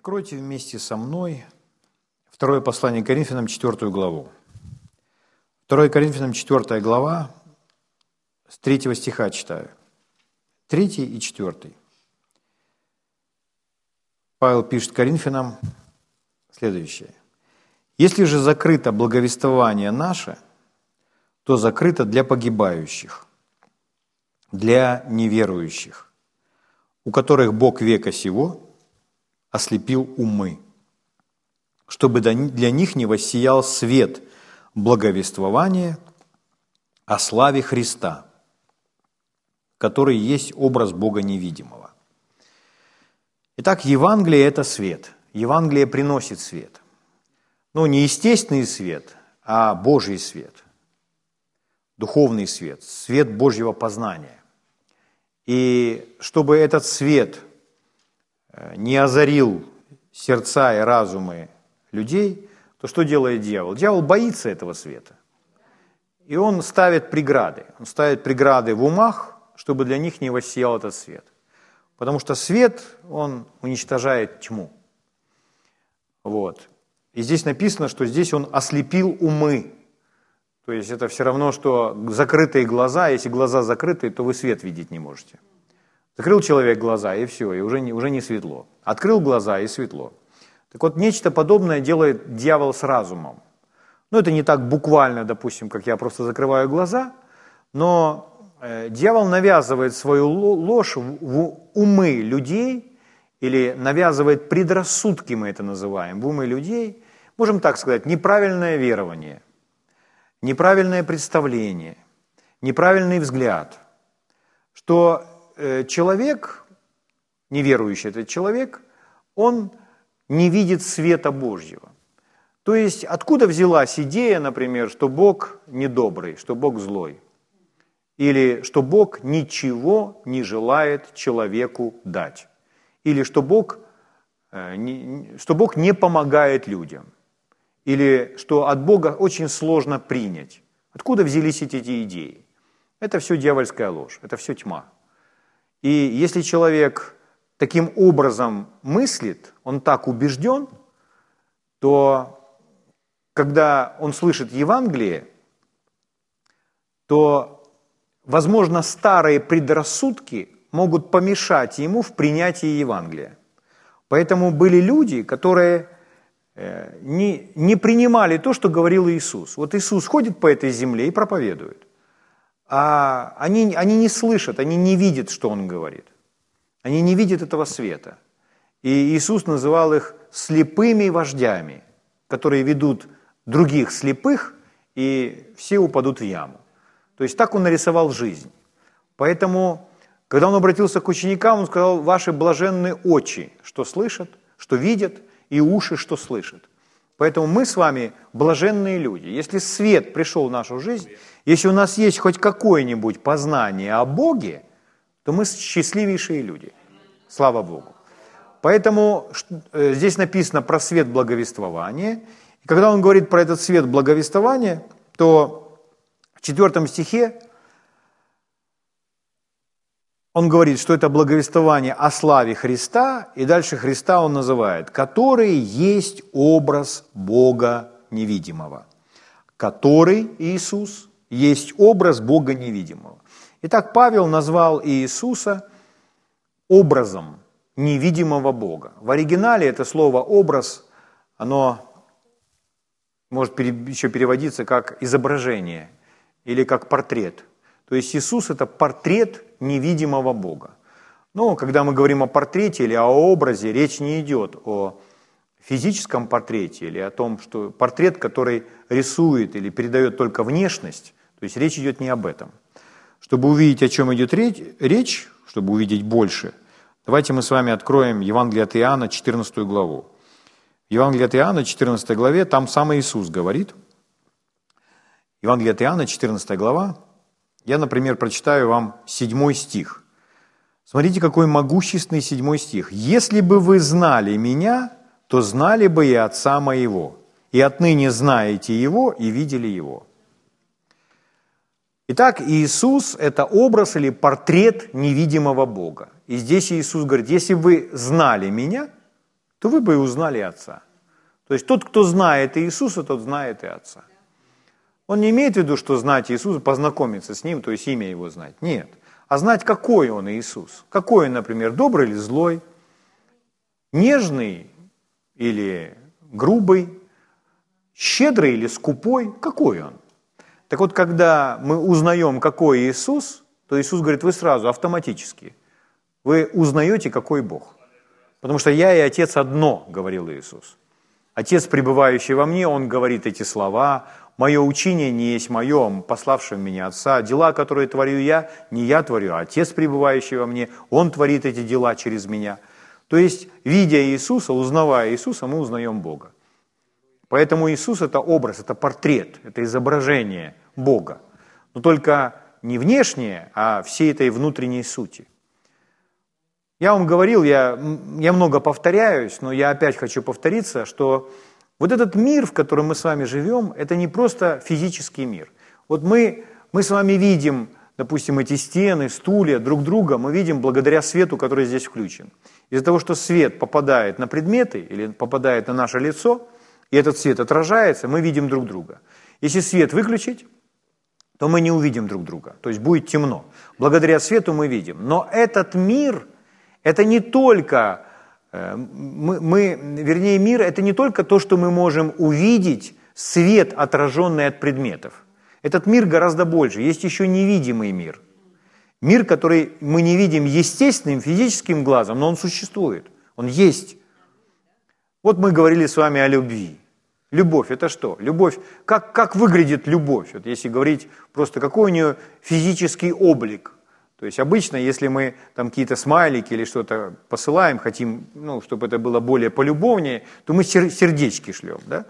Откройте вместе со мной второе послание Коринфянам, четвертую главу. 2 Коринфянам, 4 глава, с 3 стиха читаю. 3 и 4. Павел пишет Коринфянам следующее. «Если же закрыто благовествование наше, то закрыто для погибающих, для неверующих, у которых Бог века сего – ослепил умы, чтобы для них не воссиял свет благовествования о славе Христа, который есть образ Бога невидимого. Итак, Евангелие – это свет. Евангелие приносит свет. Но не естественный свет, а Божий свет, духовный свет, свет Божьего познания. И чтобы этот свет – не озарил сердца и разумы людей, то что делает дьявол? Дьявол боится этого света. И он ставит преграды. Он ставит преграды в умах, чтобы для них не воссиял этот свет. Потому что свет, он уничтожает тьму. Вот. И здесь написано, что здесь он ослепил умы. То есть это все равно, что закрытые глаза, если глаза закрыты, то вы свет видеть не можете. Закрыл человек глаза, и все, и уже не, уже не светло. Открыл глаза, и светло. Так вот, нечто подобное делает дьявол с разумом. Ну, это не так буквально, допустим, как я просто закрываю глаза, но э, дьявол навязывает свою ложь в умы людей или навязывает предрассудки, мы это называем, в умы людей, можем так сказать, неправильное верование, неправильное представление, неправильный взгляд, что человек, неверующий этот человек, он не видит света Божьего. То есть откуда взялась идея, например, что Бог недобрый, что Бог злой? Или что Бог ничего не желает человеку дать? Или что Бог, э, что Бог не помогает людям? Или что от Бога очень сложно принять? Откуда взялись эти идеи? Это все дьявольская ложь, это все тьма. И если человек таким образом мыслит, он так убежден, то когда он слышит Евангелие, то, возможно, старые предрассудки могут помешать ему в принятии Евангелия. Поэтому были люди, которые э, не, не принимали то, что говорил Иисус. Вот Иисус ходит по этой земле и проповедует а они, они не слышат, они не видят, что Он говорит. Они не видят этого света. И Иисус называл их слепыми вождями, которые ведут других слепых, и все упадут в яму. То есть так Он нарисовал жизнь. Поэтому, когда Он обратился к ученикам, Он сказал, ваши блаженные очи, что слышат, что видят, и уши, что слышат. Поэтому мы с вами блаженные люди. Если свет пришел в нашу жизнь, если у нас есть хоть какое-нибудь познание о Боге, то мы счастливейшие люди. Слава Богу. Поэтому э, здесь написано про свет благовествования. И когда он говорит про этот свет благовествования, то в четвертом стихе он говорит, что это благовествование о славе Христа, и дальше Христа он называет, который есть образ Бога невидимого. Который Иисус есть образ Бога невидимого. Итак, Павел назвал Иисуса образом невидимого Бога. В оригинале это слово «образ», оно может еще переводиться как изображение или как портрет. То есть Иисус – это портрет невидимого Бога. Но когда мы говорим о портрете или о образе, речь не идет о физическом портрете или о том, что портрет, который рисует или передает только внешность, то есть речь идет не об этом. Чтобы увидеть, о чем идет речь, чтобы увидеть больше, давайте мы с вами откроем Евангелие от Иоанна, 14 главу. Евангелие от Иоанна, 14 главе, там сам Иисус говорит. Евангелие от Иоанна, 14 глава. Я, например, прочитаю вам 7 стих. Смотрите, какой могущественный 7 стих. «Если бы вы знали Меня, то знали бы и Отца Моего, и отныне знаете Его и видели Его». Итак, Иисус – это образ или портрет невидимого Бога. И здесь Иисус говорит, если бы вы знали Меня, то вы бы и узнали Отца. То есть тот, кто знает Иисуса, тот знает и Отца. Он не имеет в виду, что знать Иисуса, познакомиться с Ним, то есть имя Его знать. Нет. А знать, какой Он Иисус. Какой Он, например, добрый или злой, нежный или грубый, щедрый или скупой, какой Он. Так вот, когда мы узнаем, какой Иисус, то Иисус говорит, вы сразу, автоматически, вы узнаете, какой Бог. Потому что я и Отец одно, говорил Иисус. Отец, пребывающий во мне, Он говорит эти слова, «Мое учение не есть мое, пославшего меня Отца. Дела, которые творю я, не я творю, а Отец, пребывающий во мне, Он творит эти дела через меня». То есть, видя Иисуса, узнавая Иисуса, мы узнаем Бога. Поэтому Иисус – это образ, это портрет, это изображение Бога. Но только не внешнее, а всей этой внутренней сути. Я вам говорил, я, я много повторяюсь, но я опять хочу повториться, что вот этот мир, в котором мы с вами живем, это не просто физический мир. Вот мы, мы с вами видим, допустим, эти стены, стулья друг друга, мы видим благодаря свету, который здесь включен. Из-за того, что свет попадает на предметы или попадает на наше лицо, и этот свет отражается, мы видим друг друга. Если свет выключить, то мы не увидим друг друга, то есть будет темно. Благодаря свету мы видим. Но этот мир, это не только, э, мы, мы, вернее, мир, это не только то, что мы можем увидеть, свет, отраженный от предметов. Этот мир гораздо больше. Есть еще невидимый мир. Мир, который мы не видим естественным, физическим глазом, но он существует. Он есть. Вот мы говорили с вами о любви. Любовь – это что? Любовь, как, как выглядит любовь? Вот если говорить просто, какой у нее физический облик? То есть обычно, если мы там какие-то смайлики или что-то посылаем, хотим, ну, чтобы это было более полюбовнее, то мы сердечки шлем, да?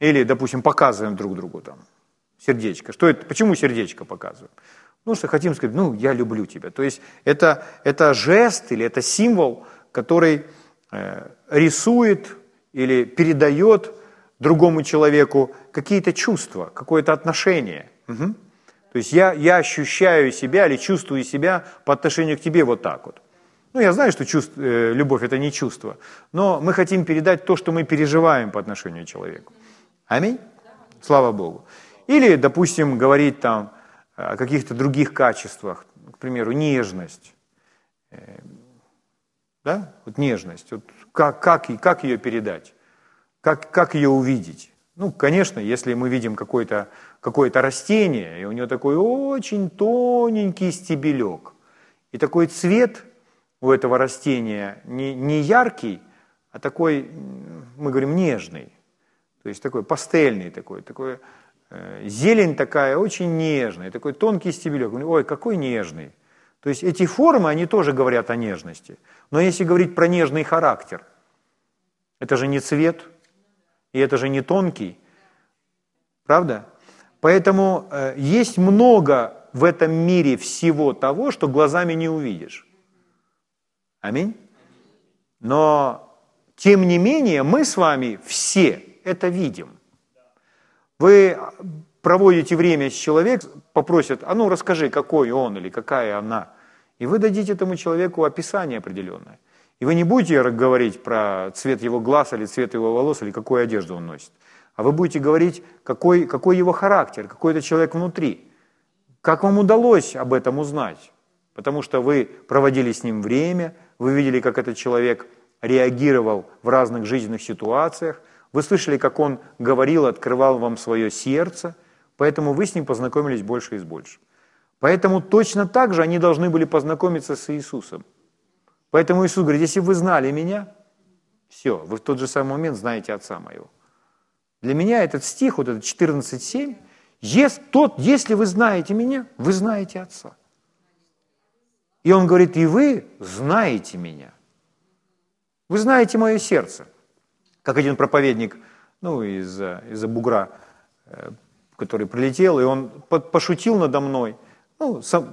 Или, допустим, показываем друг другу там сердечко. Что это? Почему сердечко показываем? Ну, что хотим сказать, ну, я люблю тебя. То есть это, это жест или это символ, который э, рисует или передает другому человеку какие-то чувства, какое-то отношение. Угу. То есть я, я ощущаю себя или чувствую себя по отношению к тебе вот так вот. Ну, я знаю, что чувство, э, любовь – это не чувство, но мы хотим передать то, что мы переживаем по отношению к человеку. Аминь? Слава Богу. Или, допустим, говорить там о каких-то других качествах, к примеру, нежность. Э, да? Вот нежность. Вот как, как, как ее передать? Как, как ее увидеть? Ну, конечно, если мы видим какое-то какое растение, и у него такой очень тоненький стебелек, и такой цвет у этого растения не, не яркий, а такой, мы говорим, нежный, то есть такой пастельный такой, такой э, зелень такая очень нежная, такой тонкий стебелек. Ой, какой нежный. То есть эти формы, они тоже говорят о нежности. Но если говорить про нежный характер, это же не цвет, и это же не тонкий. Правда? Поэтому э, есть много в этом мире всего того, что глазами не увидишь. Аминь. Но, тем не менее, мы с вами все это видим. Вы проводите время с человеком, попросят, а ну расскажи, какой он или какая она. И вы дадите этому человеку описание определенное. И вы не будете говорить про цвет его глаз или цвет его волос, или какую одежду он носит. А вы будете говорить, какой, какой его характер, какой это человек внутри. Как вам удалось об этом узнать? Потому что вы проводили с ним время, вы видели, как этот человек реагировал в разных жизненных ситуациях, вы слышали, как он говорил, открывал вам свое сердце, поэтому вы с ним познакомились больше и больше. Поэтому точно так же они должны были познакомиться с Иисусом. Поэтому Иисус говорит, если вы знали меня, все, вы в тот же самый момент знаете Отца моего. Для меня этот стих, вот этот 14.7, есть тот, если вы знаете меня, вы знаете Отца. И он говорит, и вы знаете меня. Вы знаете мое сердце. Как один проповедник, ну, из, из-за бугра, э, который прилетел, и он пошутил надо мной, ну, со,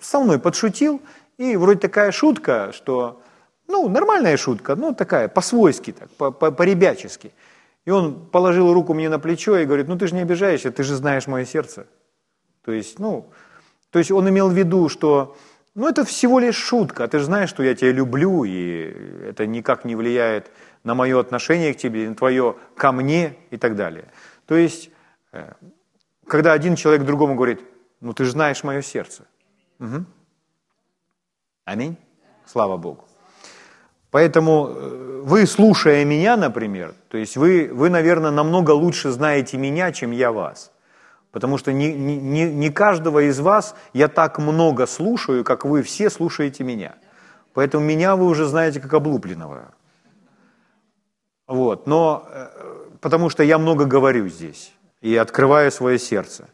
со мной подшутил, и вроде такая шутка, что, ну, нормальная шутка, ну, такая, по-свойски так, по-ребячески. И он положил руку мне на плечо и говорит, ну, ты же не обижаешься, ты же знаешь мое сердце. То есть, ну, то есть он имел в виду, что, ну, это всего лишь шутка, ты же знаешь, что я тебя люблю, и это никак не влияет на мое отношение к тебе, на твое ко мне и так далее. То есть, э, когда один человек другому говорит, ну ты же знаешь мое сердце. Угу. Аминь. Слава Богу. Поэтому э, вы, слушая меня, например, то есть вы, вы наверное, намного лучше знаете меня, чем я вас. Потому что не, не, не каждого из вас я так много слушаю, как вы все слушаете меня. Поэтому меня вы уже знаете как облупленного. Вот, но э, потому что я много говорю здесь и открываю свое сердце.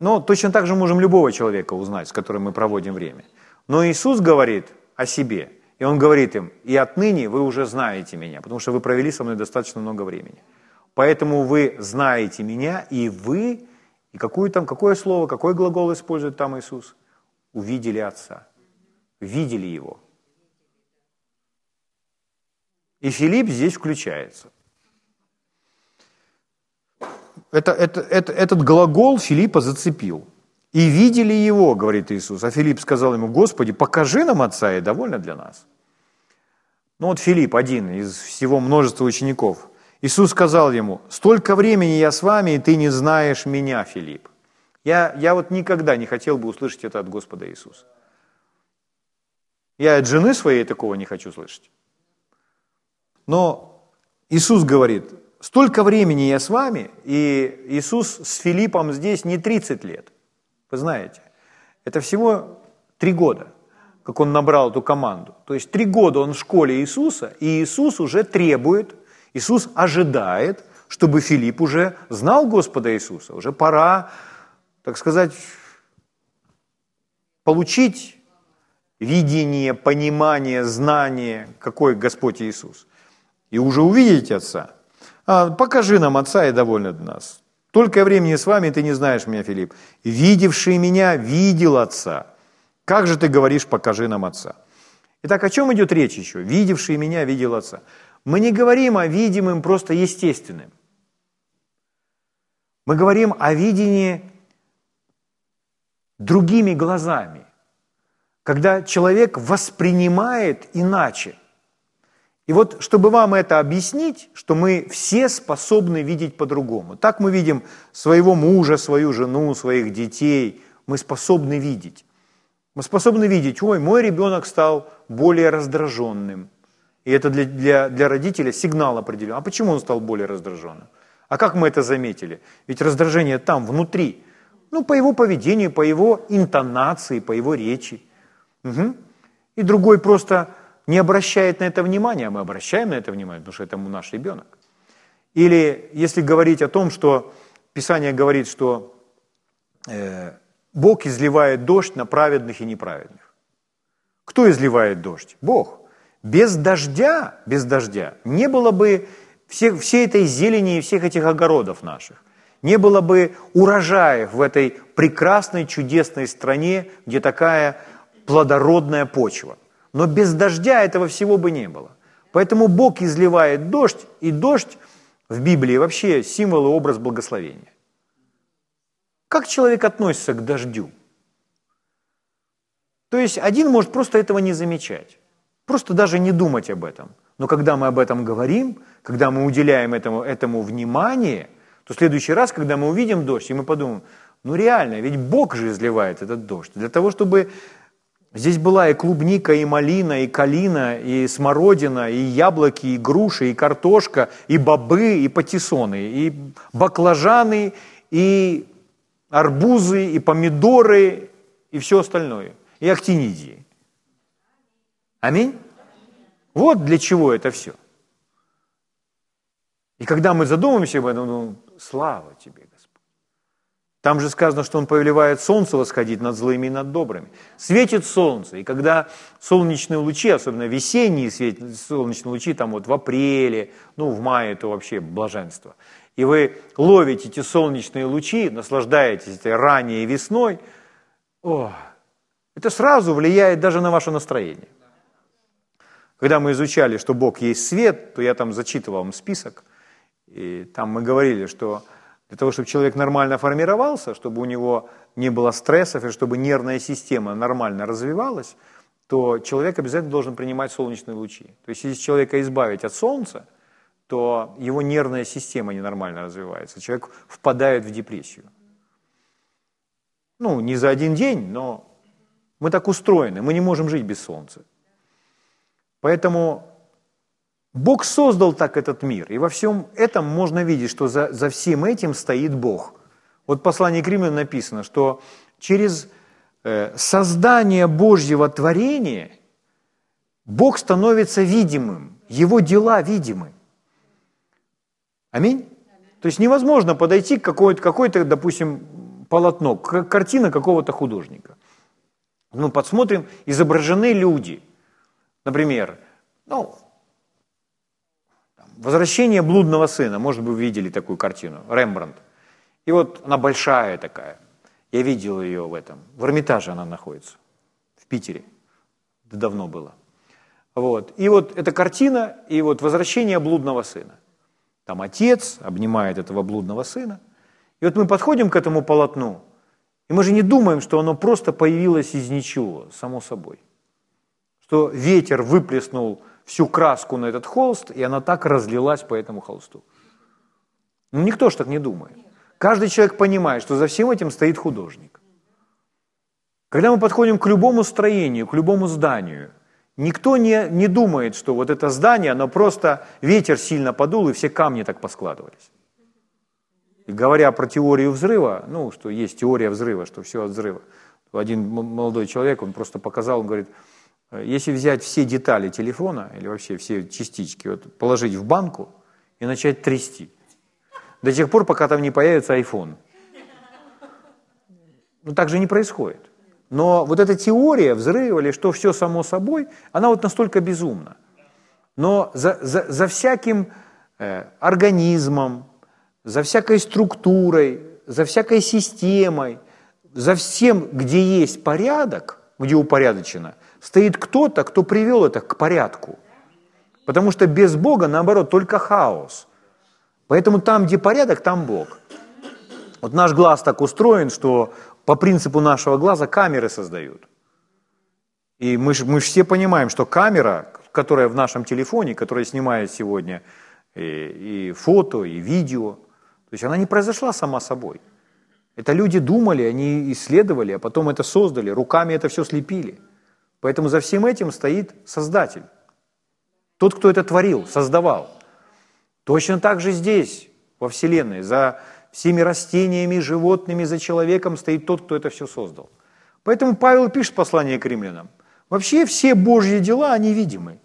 Но точно так же можем любого человека узнать, с которым мы проводим время. Но Иисус говорит о себе, и Он говорит им, и отныне вы уже знаете меня, потому что вы провели со мной достаточно много времени. Поэтому вы знаете меня, и вы, и какое там, какое слово, какой глагол использует там Иисус? Увидели Отца, видели Его. И Филипп здесь включается. Это, это, это, этот глагол Филиппа зацепил. И видели его, говорит Иисус. А Филипп сказал ему, Господи, покажи нам Отца, и довольно для нас. Ну вот Филипп, один из всего множества учеников. Иисус сказал ему, столько времени я с вами, и ты не знаешь меня, Филипп. Я, я вот никогда не хотел бы услышать это от Господа Иисуса. Я от жены своей такого не хочу слышать. Но Иисус говорит, столько времени я с вами, и Иисус с Филиппом здесь не 30 лет. Вы знаете, это всего три года, как он набрал эту команду. То есть три года он в школе Иисуса, и Иисус уже требует, Иисус ожидает, чтобы Филипп уже знал Господа Иисуса. Уже пора, так сказать, получить видение, понимание, знание, какой Господь Иисус и уже увидите Отца. А, покажи нам Отца и довольно нас. Только времени с вами ты не знаешь меня, Филипп. Видевший меня видел Отца. Как же ты говоришь, покажи нам Отца? Итак, о чем идет речь еще? Видевший меня видел Отца. Мы не говорим о видимом просто естественным. Мы говорим о видении другими глазами, когда человек воспринимает иначе. И вот, чтобы вам это объяснить, что мы все способны видеть по-другому. Так мы видим своего мужа, свою жену, своих детей. Мы способны видеть. Мы способны видеть, ой, мой ребенок стал более раздраженным. И это для, для, для родителя сигнал определенный. А почему он стал более раздраженным? А как мы это заметили? Ведь раздражение там, внутри. Ну, по его поведению, по его интонации, по его речи. Угу. И другой просто не обращает на это внимания, а мы обращаем на это внимание, потому что это наш ребенок. Или если говорить о том, что Писание говорит, что э, Бог изливает дождь на праведных и неправедных. Кто изливает дождь? Бог. Без дождя, без дождя не было бы всех, всей этой зелени и всех этих огородов наших. Не было бы урожаев в этой прекрасной, чудесной стране, где такая плодородная почва – но без дождя этого всего бы не было. Поэтому Бог изливает дождь, и дождь в Библии вообще символ и образ благословения. Как человек относится к дождю? То есть один может просто этого не замечать, просто даже не думать об этом. Но когда мы об этом говорим, когда мы уделяем этому, этому внимание, то в следующий раз, когда мы увидим дождь, и мы подумаем, ну реально, ведь Бог же изливает этот дождь для того, чтобы Здесь была и клубника, и малина, и калина, и смородина, и яблоки, и груши, и картошка, и бобы, и патиссоны, и баклажаны, и арбузы, и помидоры, и все остальное, и актинидии. Аминь? Вот для чего это все. И когда мы задумаемся об этом, ну, слава тебе, там же сказано, что он повелевает солнце восходить над злыми и над добрыми. Светит солнце, и когда солнечные лучи, особенно весенние солнечные лучи, там вот в апреле, ну в мае это вообще блаженство, и вы ловите эти солнечные лучи, наслаждаетесь этой ранней весной, о, это сразу влияет даже на ваше настроение. Когда мы изучали, что Бог есть свет, то я там зачитывал вам список, и там мы говорили, что для того, чтобы человек нормально формировался, чтобы у него не было стрессов и чтобы нервная система нормально развивалась, то человек обязательно должен принимать солнечные лучи. То есть если человека избавить от солнца, то его нервная система ненормально развивается. Человек впадает в депрессию. Ну, не за один день, но мы так устроены, мы не можем жить без солнца. Поэтому Бог создал так этот мир, и во всем этом можно видеть, что за, за всем этим стоит Бог. Вот в послании к Римлянам написано, что через э, создание Божьего творения Бог становится видимым, Его дела видимы. Аминь? То есть невозможно подойти к какой-то, какой-то допустим, полотно, картина какого-то художника. Ну, подсмотрим, изображены люди. Например, ну, «Возвращение блудного сына», может быть, вы видели такую картину, Рембрандт. И вот она большая такая. Я видел ее в этом. В Эрмитаже она находится, в Питере. Давно было. Вот. И вот эта картина, и вот возвращение блудного сына. Там отец обнимает этого блудного сына. И вот мы подходим к этому полотну, и мы же не думаем, что оно просто появилось из ничего, само собой. Что ветер выплеснул всю краску на этот холст, и она так разлилась по этому холсту. Ну, никто ж так не думает. Каждый человек понимает, что за всем этим стоит художник. Когда мы подходим к любому строению, к любому зданию, никто не, не думает, что вот это здание, оно просто ветер сильно подул, и все камни так поскладывались. И говоря про теорию взрыва, ну, что есть теория взрыва, что все от взрыва. Один молодой человек, он просто показал, он говорит, если взять все детали телефона или вообще все частички, вот, положить в банку и начать трясти – до тех пор, пока там не появится iPhone. Ну, так же не происходит. Но вот эта теория взрыва или что все само собой, она вот настолько безумна. Но за, за, за всяким э, организмом, за всякой структурой, за всякой системой, за всем, где есть порядок, где упорядочено, стоит кто-то, кто привел это к порядку. Потому что без Бога, наоборот, только хаос – Поэтому там, где порядок, там Бог. Вот наш глаз так устроен, что по принципу нашего глаза камеры создают. И мы же мы все понимаем, что камера, которая в нашем телефоне, которая снимает сегодня и, и фото, и видео, то есть она не произошла сама собой. Это люди думали, они исследовали, а потом это создали, руками это все слепили. Поэтому за всем этим стоит Создатель. Тот, кто это творил, создавал – Точно так же здесь, во Вселенной, за всеми растениями, животными, за человеком стоит тот, кто это все создал. Поэтому Павел пишет послание к римлянам. Вообще все Божьи дела, они видимы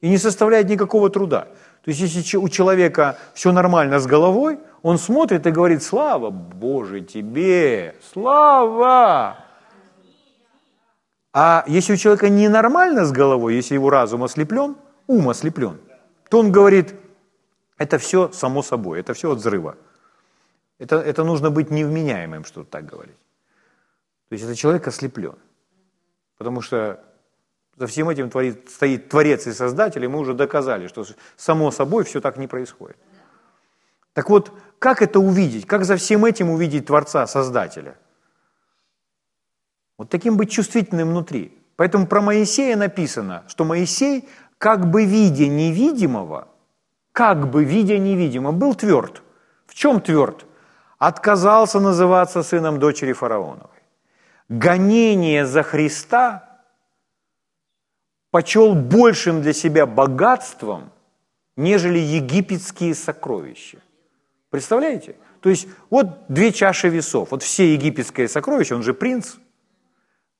и не составляют никакого труда. То есть если у человека все нормально с головой, он смотрит и говорит, слава Боже тебе, слава! А если у человека ненормально с головой, если его разум ослеплен, ум ослеплен, то он говорит, это все само собой, это все от взрыва. Это, это нужно быть невменяемым, чтобы так говорить. То есть это человек ослеплен. Потому что за всем этим творит, стоит Творец и Создатель, и мы уже доказали, что само собой все так не происходит. Так вот, как это увидеть? Как за всем этим увидеть Творца, Создателя? Вот таким быть чувствительным внутри. Поэтому про Моисея написано, что Моисей, как бы видя невидимого, как бы, видя невидимо, был тверд. В чем тверд? Отказался называться сыном дочери фараоновой. Гонение за Христа почел большим для себя богатством, нежели египетские сокровища. Представляете? То есть вот две чаши весов. Вот все египетские сокровища, он же принц,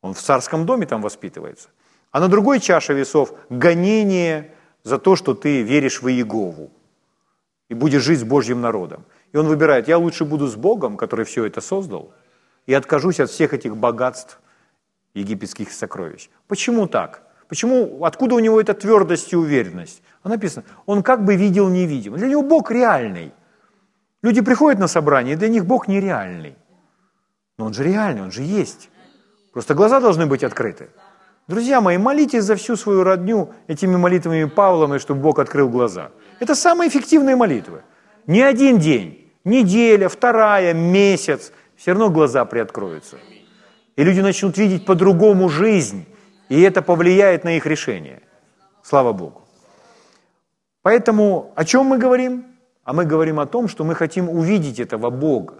он в царском доме там воспитывается. А на другой чаше весов гонение за то, что ты веришь в Иегову и будешь жить с Божьим народом. И он выбирает, я лучше буду с Богом, который все это создал, и откажусь от всех этих богатств египетских сокровищ. Почему так? Почему, откуда у него эта твердость и уверенность? А написано, он как бы видел невидимо. Для него Бог реальный. Люди приходят на собрание, и для них Бог нереальный. Но он же реальный, он же есть. Просто глаза должны быть открыты. Друзья мои, молитесь за всю свою родню этими молитвами Павлами, чтобы Бог открыл глаза. Это самые эффективные молитвы. Не один день, неделя, вторая, месяц, все равно глаза приоткроются. И люди начнут видеть по-другому жизнь И это повлияет на их решение. Слава Богу. Поэтому о чем мы говорим? А мы говорим о том, что мы хотим увидеть этого Бога.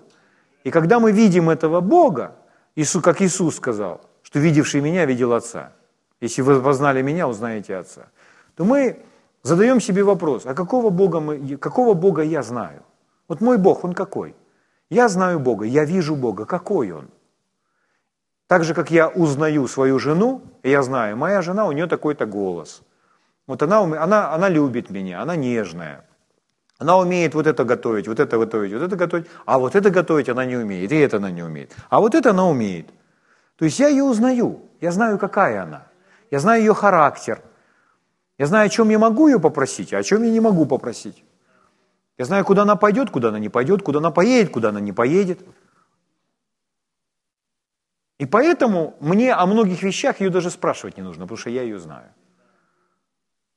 И когда мы видим этого Бога, Иисус, как Иисус сказал, что видевший меня видел Отца. Если вы познали меня, узнаете Отца. То мы задаем себе вопрос, а какого Бога, мы, какого Бога я знаю? Вот мой Бог, Он какой? Я знаю Бога, я вижу Бога, какой Он? Так же, как я узнаю свою жену, я знаю, моя жена, у нее такой-то голос. Вот она, она, она любит меня, она нежная. Она умеет вот это готовить, вот это готовить, вот это готовить, а вот это готовить она не умеет, и это она не умеет. А вот это она умеет. То есть я ее узнаю, я знаю, какая она. Я знаю ее характер. Я знаю, о чем я могу ее попросить, а о чем я не могу попросить. Я знаю, куда она пойдет, куда она не пойдет, куда она поедет, куда она не поедет. И поэтому мне о многих вещах ее даже спрашивать не нужно, потому что я ее знаю.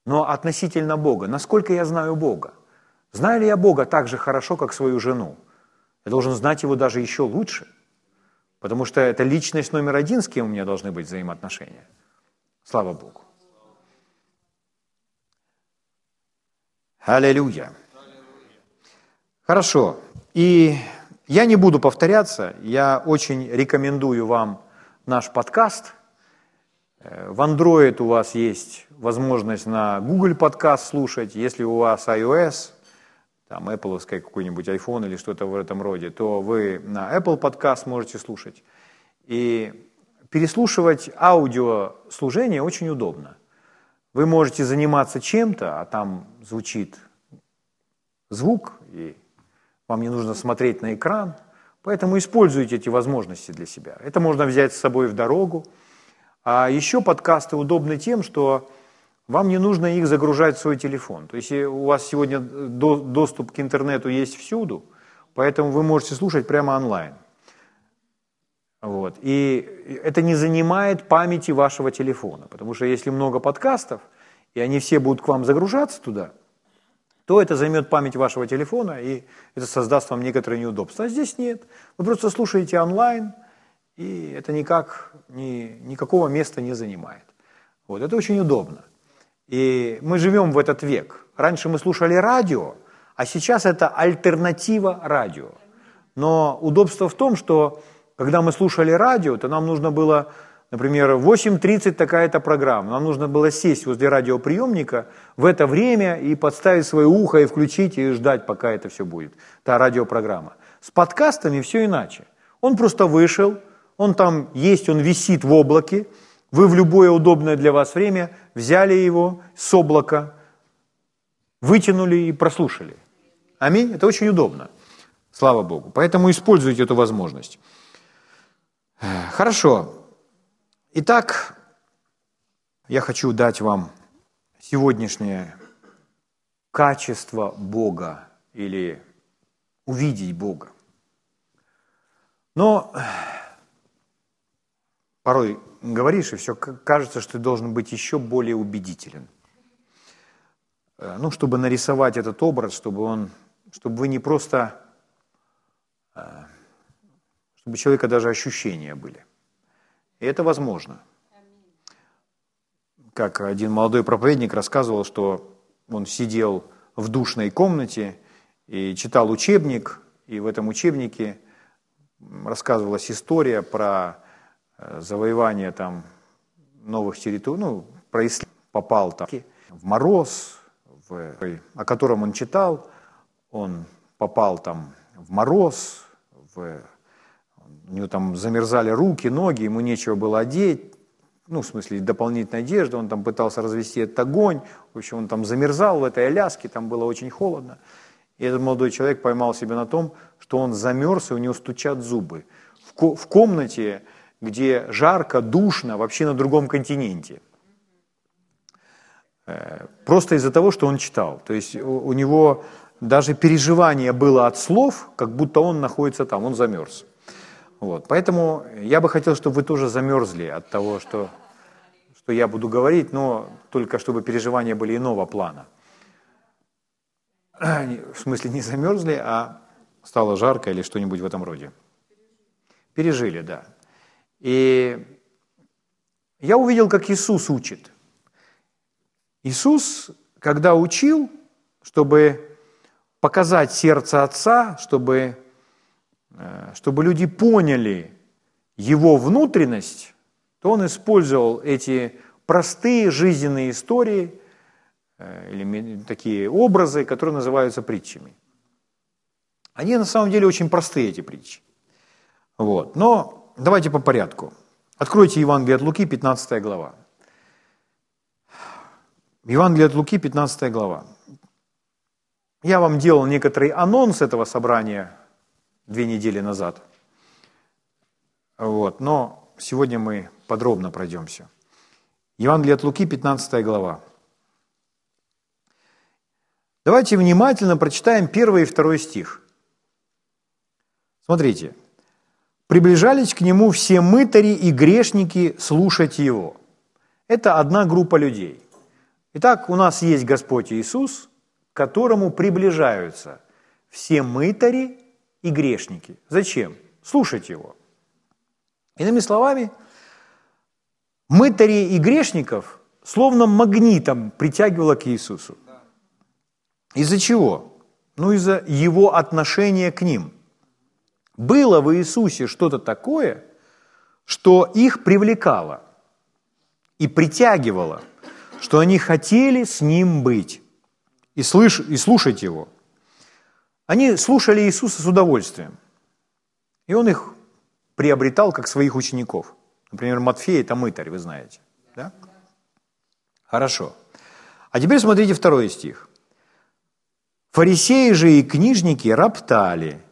Но относительно Бога, насколько я знаю Бога? Знаю ли я Бога так же хорошо, как свою жену? Я должен знать его даже еще лучше, потому что это личность номер один, с кем у меня должны быть взаимоотношения. Слава Богу. Аллилуйя. Хорошо. И я не буду повторяться, я очень рекомендую вам наш подкаст. Э, в Android у вас есть возможность на Google подкаст слушать. Если у вас iOS, там Apple какой-нибудь iPhone или что-то в этом роде, то вы на Apple подкаст можете слушать. И переслушивать аудиослужение очень удобно. Вы можете заниматься чем-то, а там звучит звук, и вам не нужно смотреть на экран, поэтому используйте эти возможности для себя. Это можно взять с собой в дорогу. А еще подкасты удобны тем, что вам не нужно их загружать в свой телефон. То есть у вас сегодня доступ к интернету есть всюду, поэтому вы можете слушать прямо онлайн. Вот. И это не занимает памяти вашего телефона, потому что если много подкастов, и они все будут к вам загружаться туда, то это займет память вашего телефона, и это создаст вам некоторые неудобства. А здесь нет. Вы просто слушаете онлайн, и это никак, ни, никакого места не занимает. Вот, это очень удобно. И мы живем в этот век. Раньше мы слушали радио, а сейчас это альтернатива радио. Но удобство в том, что когда мы слушали радио, то нам нужно было, например, 8.30 такая-то программа. Нам нужно было сесть возле радиоприемника в это время и подставить свое ухо и включить и ждать, пока это все будет, та радиопрограмма. С подкастами все иначе. Он просто вышел, он там есть, он висит в облаке, вы в любое удобное для вас время взяли его с облака, вытянули и прослушали. Аминь. Это очень удобно. Слава Богу. Поэтому используйте эту возможность. Хорошо. Итак, я хочу дать вам сегодняшнее качество Бога или увидеть Бога. Но порой говоришь, и все кажется, что ты должен быть еще более убедителен. Э, ну, чтобы нарисовать этот образ, чтобы он, чтобы вы не просто э, чтобы у человека даже ощущения были. И это возможно. Как один молодой проповедник рассказывал, что он сидел в душной комнате и читал учебник, и в этом учебнике рассказывалась история про завоевание там новых территорий, ну, про попал там в мороз, в, о котором он читал, он попал там в мороз, в у него там замерзали руки, ноги, ему нечего было одеть, ну, в смысле, дополнительная одежда, он там пытался развести этот огонь, в общем, он там замерзал в этой Аляске, там было очень холодно. И этот молодой человек поймал себя на том, что он замерз, и у него стучат зубы. В, в комнате, где жарко, душно, вообще на другом континенте. Э, просто из-за того, что он читал. То есть у, него даже переживание было от слов, как будто он находится там, он замерз. Вот. Поэтому я бы хотел, чтобы вы тоже замерзли от того, что, что я буду говорить, но только чтобы переживания были иного плана. В смысле не замерзли, а стало жарко или что-нибудь в этом роде. Пережили, да. И я увидел, как Иисус учит. Иисус, когда учил, чтобы показать сердце Отца, чтобы, э, чтобы люди поняли Его внутренность, то Он использовал эти простые жизненные истории э, или такие образы, которые называются притчами. Они на самом деле очень простые, эти притчи. Вот. Но давайте по порядку. Откройте Евангелие от Луки, 15 глава. Евангелие от Луки, 15 глава. Я вам делал некоторый анонс этого собрания две недели назад. Вот, но сегодня мы подробно пройдемся. Евангелие от Луки, 15 глава. Давайте внимательно прочитаем первый и второй стих. Смотрите. Приближались к нему все мытари и грешники слушать его. Это одна группа людей. Итак, у нас есть Господь Иисус, к которому приближаются все мытари и грешники. Зачем? Слушать Его. Иными словами, мытари и грешников словно магнитом притягивало к Иисусу. Из-за чего? Ну, из-за Его отношения к ним – было в Иисусе что-то такое, что их привлекало и притягивало, что они хотели с Ним быть и, слыш- и слушать Его. Они слушали Иисуса с удовольствием, и Он их приобретал как своих учеников. Например, Матфей – это мытарь, вы знаете. Да? Хорошо. А теперь смотрите второй стих. «Фарисеи же и книжники роптали –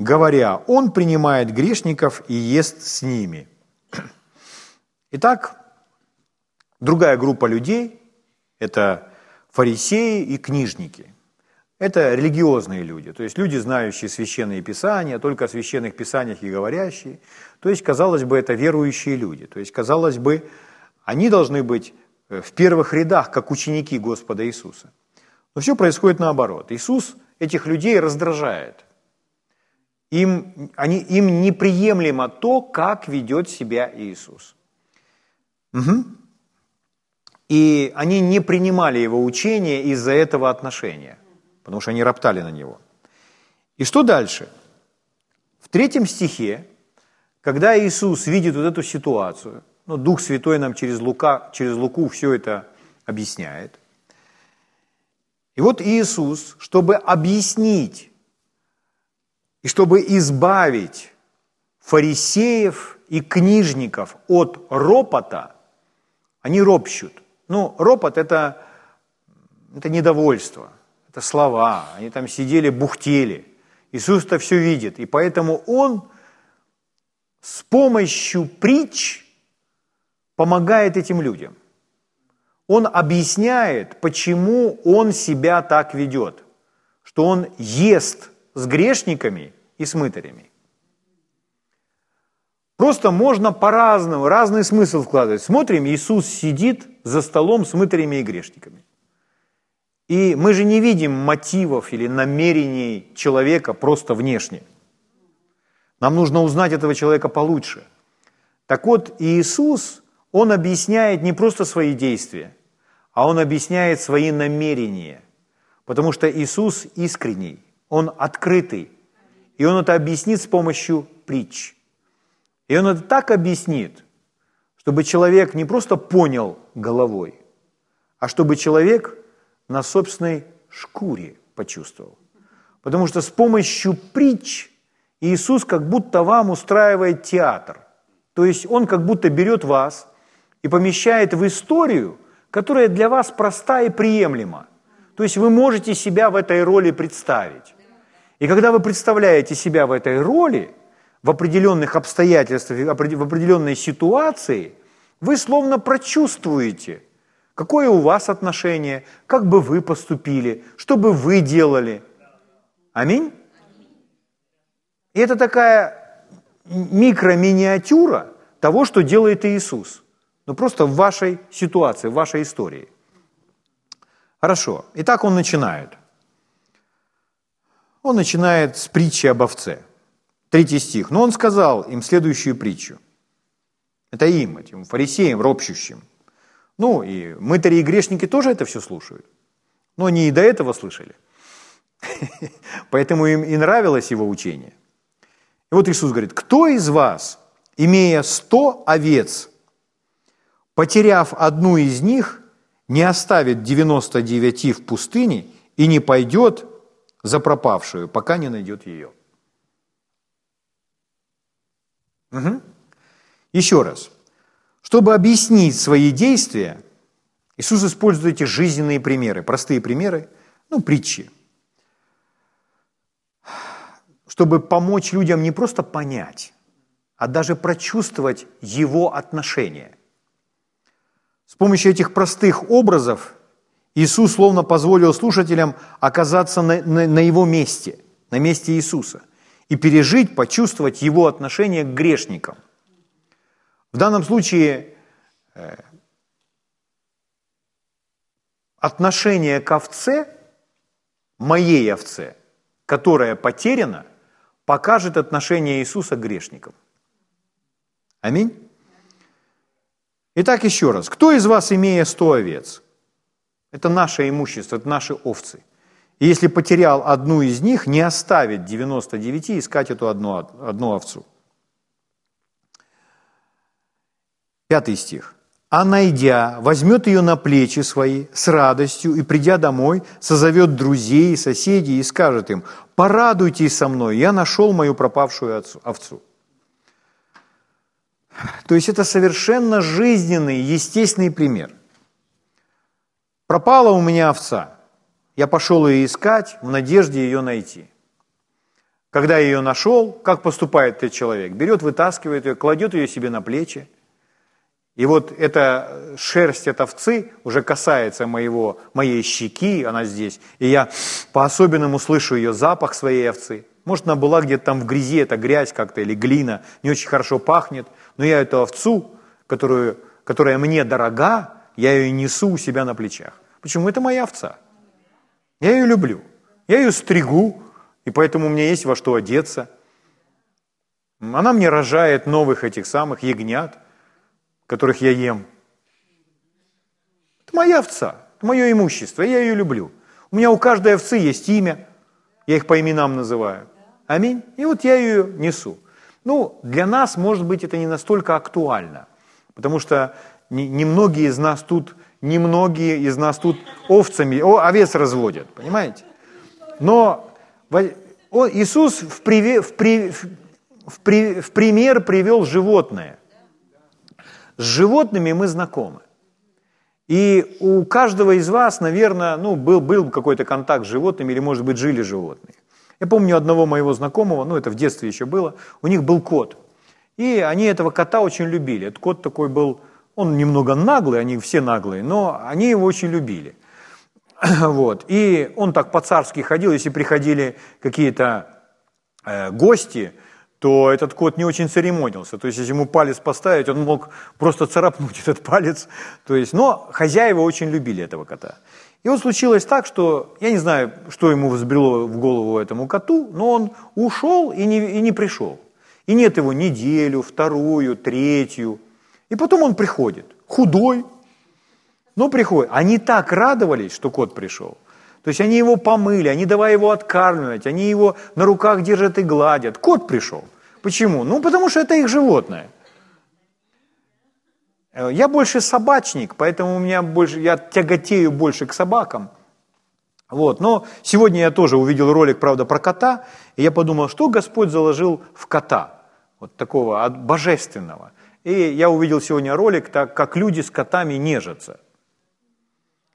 говоря, он принимает грешников и ест с ними. Итак, другая группа людей – это фарисеи и книжники. Это религиозные люди, то есть люди, знающие священные писания, только о священных писаниях и говорящие. То есть, казалось бы, это верующие люди. То есть, казалось бы, они должны быть э, в первых рядах, как ученики Господа Иисуса. Но все происходит наоборот. Иисус этих людей раздражает – им, они, им неприемлемо то, как ведет себя Иисус. Угу. И они не принимали его учение из-за этого отношения, потому что они роптали на него. И что дальше? В третьем стихе, когда Иисус видит вот эту ситуацию, ну, Дух Святой нам через, Лука, через Луку все это объясняет. И вот Иисус, чтобы объяснить и чтобы избавить фарисеев и книжников от ропота, они ропщут. Ну, ропот – это, это недовольство, это слова. Они там сидели, бухтели. Иисус это все видит. И поэтому Он с помощью притч помогает этим людям. Он объясняет, почему Он себя так ведет. Что Он ест с грешниками и с мытарями. Просто можно по-разному, разный смысл вкладывать. Смотрим, Иисус сидит за столом с мытарями и грешниками. И мы же не видим мотивов или намерений человека просто внешне. Нам нужно узнать этого человека получше. Так вот, Иисус, Он объясняет не просто свои действия, а Он объясняет свои намерения. Потому что Иисус искренний – он открытый. И он это объяснит с помощью притч. И он это так объяснит, чтобы человек не просто понял головой, а чтобы человек на собственной шкуре почувствовал. Потому что с помощью притч Иисус как будто вам устраивает театр. То есть Он как будто берет вас и помещает в историю, которая для вас проста и приемлема. То есть вы можете себя в этой роли представить. И когда вы представляете себя в этой роли, в определенных обстоятельствах, в определенной ситуации, вы словно прочувствуете, какое у вас отношение, как бы вы поступили, что бы вы делали. Аминь? И это такая микро-миниатюра того, что делает Иисус. Ну просто в вашей ситуации, в вашей истории. Хорошо. Итак, он начинает. Он начинает с притчи об овце. Третий стих. Но он сказал им следующую притчу. Это им, этим фарисеям, ропщущим. Ну, и мытари и грешники тоже это все слушают. Но они и до этого слышали. Поэтому им и нравилось его учение. И вот Иисус говорит, кто из вас, имея сто овец, потеряв одну из них, не оставит 99 в пустыне и не пойдет за пропавшую, пока не найдет ее? Угу. Еще раз. Чтобы объяснить свои действия, Иисус использует эти жизненные примеры, простые примеры, ну, притчи, чтобы помочь людям не просто понять, а даже прочувствовать Его отношение. С помощью этих простых образов Иисус словно позволил слушателям оказаться на, на, на Его месте, на месте Иисуса, и пережить, почувствовать Его отношение к грешникам – в данном случае э, отношение к овце, моей овце, которая потеряна, покажет отношение Иисуса к грешникам. Аминь. Итак, еще раз. Кто из вас, имея сто овец, это наше имущество, это наши овцы, и если потерял одну из них, не оставит 99 и искать эту одну, одну овцу – Пятый стих. «А найдя, возьмет ее на плечи свои с радостью и, придя домой, созовет друзей и соседей и скажет им, порадуйтесь со мной, я нашел мою пропавшую овцу». То есть это совершенно жизненный, естественный пример. Пропала у меня овца. Я пошел ее искать в надежде ее найти. Когда я ее нашел, как поступает этот человек? Берет, вытаскивает ее, кладет ее себе на плечи – и вот эта шерсть от овцы уже касается моего, моей щеки, она здесь, и я по-особенному слышу ее запах своей овцы. Может, она была где-то там в грязи, это грязь как-то или глина, не очень хорошо пахнет, но я эту овцу, которую, которая мне дорога, я ее несу у себя на плечах. Почему? Это моя овца. Я ее люблю. Я ее стригу, и поэтому у меня есть во что одеться. Она мне рожает новых этих самых ягнят – которых я ем. Это моя овца, это мое имущество, я ее люблю. У меня у каждой овцы есть имя, я их по именам называю. Аминь. И вот я ее несу. Ну, для нас, может быть, это не настолько актуально, потому что немногие из нас тут, немногие из нас тут овцами, о, овец разводят, понимаете? Но Иисус в, при, в, при, в, при, в пример привел животное. С животными мы знакомы. И у каждого из вас, наверное, ну, был, был какой-то контакт с животными, или, может быть, жили животные. Я помню одного моего знакомого, ну, это в детстве еще было, у них был кот. И они этого кота очень любили. Этот кот такой был, он немного наглый, они все наглые, но они его очень любили. Вот. И он так по-царски ходил, если приходили какие-то э, гости, то этот кот не очень церемонился. То есть, если ему палец поставить, он мог просто царапнуть этот палец. То есть, но хозяева очень любили этого кота. И вот случилось так, что я не знаю, что ему взбрело в голову этому коту, но он ушел и не, и не пришел. И нет его неделю, вторую, третью. И потом он приходит, худой, но приходит. Они так радовались, что кот пришел – то есть они его помыли, они давай его откармливать, они его на руках держат и гладят. Кот пришел. Почему? Ну, потому что это их животное. Э, я больше собачник, поэтому у меня больше, я тяготею больше к собакам. Вот. Но сегодня я тоже увидел ролик, правда, про кота, и я подумал, что Господь заложил в кота, вот такого божественного. И я увидел сегодня ролик, так как люди с котами нежатся –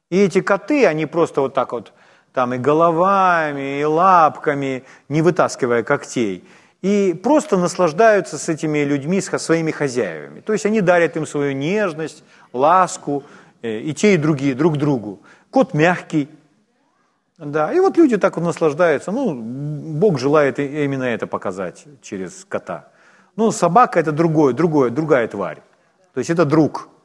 и эти коты, они просто вот так вот там и головами, и лапками, не вытаскивая когтей, и просто наслаждаются с этими людьми, с своими хозяевами. То есть они дарят им свою нежность, ласку, э, и те, и другие, друг другу. Кот мягкий, да, и вот люди так вот наслаждаются. Ну, Бог желает именно это показать через кота. Ну, собака – это другое, другое, другая тварь. То есть это друг –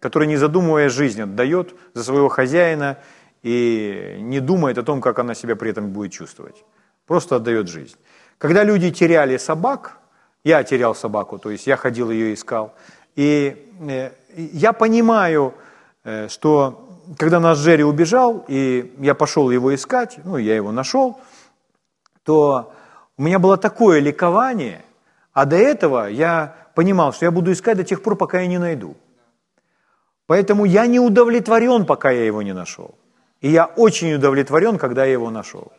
который, не задумывая жизнь, отдает за своего хозяина и не думает о том, как она себя при этом будет чувствовать. Просто отдает жизнь. Когда люди теряли собак, я терял собаку, то есть я ходил ее искал, И э, я понимаю, э, что когда наш Джерри убежал, и я пошел его искать, ну, я его нашел, то у меня было такое ликование, а до этого я понимал, что я буду искать до тех пор, пока я не найду. Поэтому я не удовлетворен, пока я его не нашел. И я очень удовлетворен, когда я его нашел.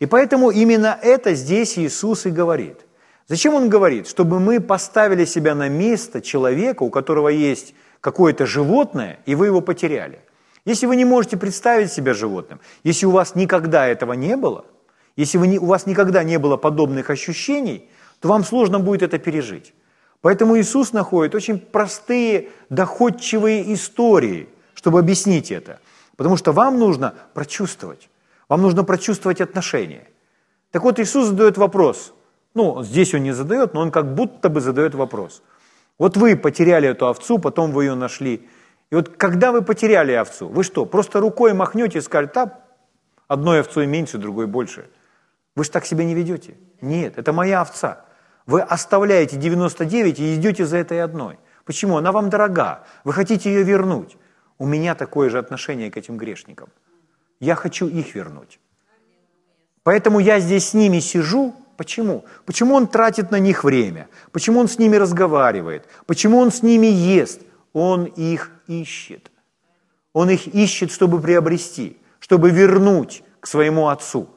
И поэтому именно это здесь Иисус и говорит. Зачем Он говорит? Чтобы мы поставили себя на место человека, у которого есть какое-то животное, и вы его потеряли. Если вы не можете представить себя животным, если у вас никогда этого не было, если вы не, у вас никогда не было подобных ощущений, то вам сложно будет это пережить. Поэтому Иисус находит очень простые, доходчивые истории, чтобы объяснить это. Потому что вам нужно прочувствовать. Вам нужно прочувствовать отношения. Так вот, Иисус задает вопрос. Ну, здесь он не задает, но он как будто бы задает вопрос. Вот вы потеряли эту овцу, потом вы ее нашли. И вот когда вы потеряли овцу, вы что, просто рукой махнете и скажете, да, одной овцой меньше, другой больше. Вы же так себя не ведете. Нет, это моя овца. Вы оставляете 99 и идете за этой одной. Почему? Она вам дорога. Вы хотите ее вернуть. У меня такое же отношение к этим грешникам. Я хочу их вернуть. Поэтому я здесь с ними сижу. Почему? Почему он тратит на них время? Почему он с ними разговаривает? Почему он с ними ест? Он их ищет. Он их ищет, чтобы приобрести, чтобы вернуть к своему отцу.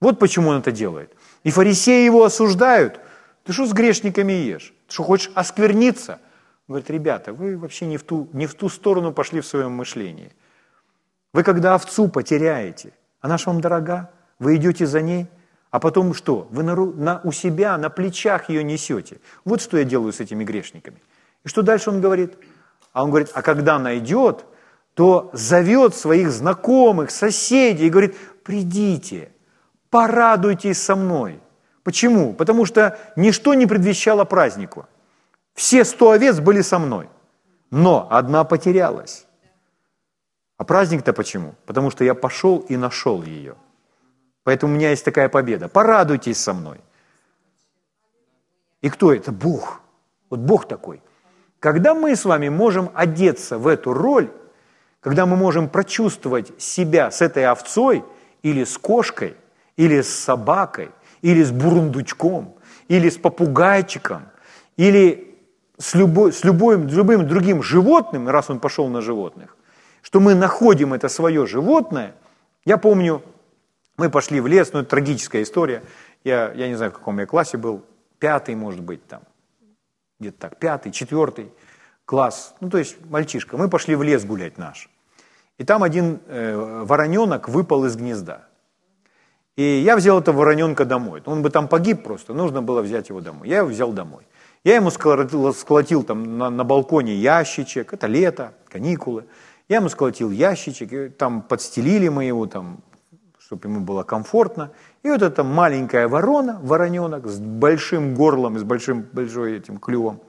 Вот почему он это делает. И фарисеи его осуждают. Ты что с грешниками ешь? Ты что, хочешь оскверниться? говорит, ребята, вы вообще не в, ту, не в ту сторону пошли в своем мышлении. Вы когда овцу потеряете, она же вам дорога, вы идете за ней, а потом что? Вы на, на, у себя, на плечах ее несете. Вот что я делаю с этими грешниками. И что дальше он говорит? А он говорит, а когда найдет, то зовет своих знакомых, соседей и говорит, придите, порадуйтесь со мной. Почему? Потому что ничто не предвещало празднику. Все сто овец были со мной, но одна потерялась. А праздник-то почему? Потому что я пошел и нашел ее. Поэтому у меня есть такая победа. Порадуйтесь со мной. И кто это? Бог. Вот Бог такой. Когда мы с вами можем одеться в эту роль, когда мы можем прочувствовать себя с этой овцой или с кошкой, или с собакой, или с бурундучком, или с попугайчиком, или с, любой, с любым, любым другим животным, раз он пошел на животных, что мы находим это свое животное. Я помню, мы пошли в лес, ну это трагическая история. Я, я не знаю, в каком я классе был, пятый, может быть, там, где-то так, пятый, четвертый класс, ну то есть мальчишка. Мы пошли в лес гулять наш. И там один э, вороненок выпал из гнезда. И я взял этого вороненка домой. Он бы там погиб просто, нужно было взять его домой. Я его взял домой. Я ему сколотил, там на, на балконе ящичек, это лето, каникулы. Я ему сколотил ящичек, там подстелили мы его, там, чтобы ему было комфортно. И вот эта маленькая ворона, вороненок с большим горлом и с большим, большой этим клювом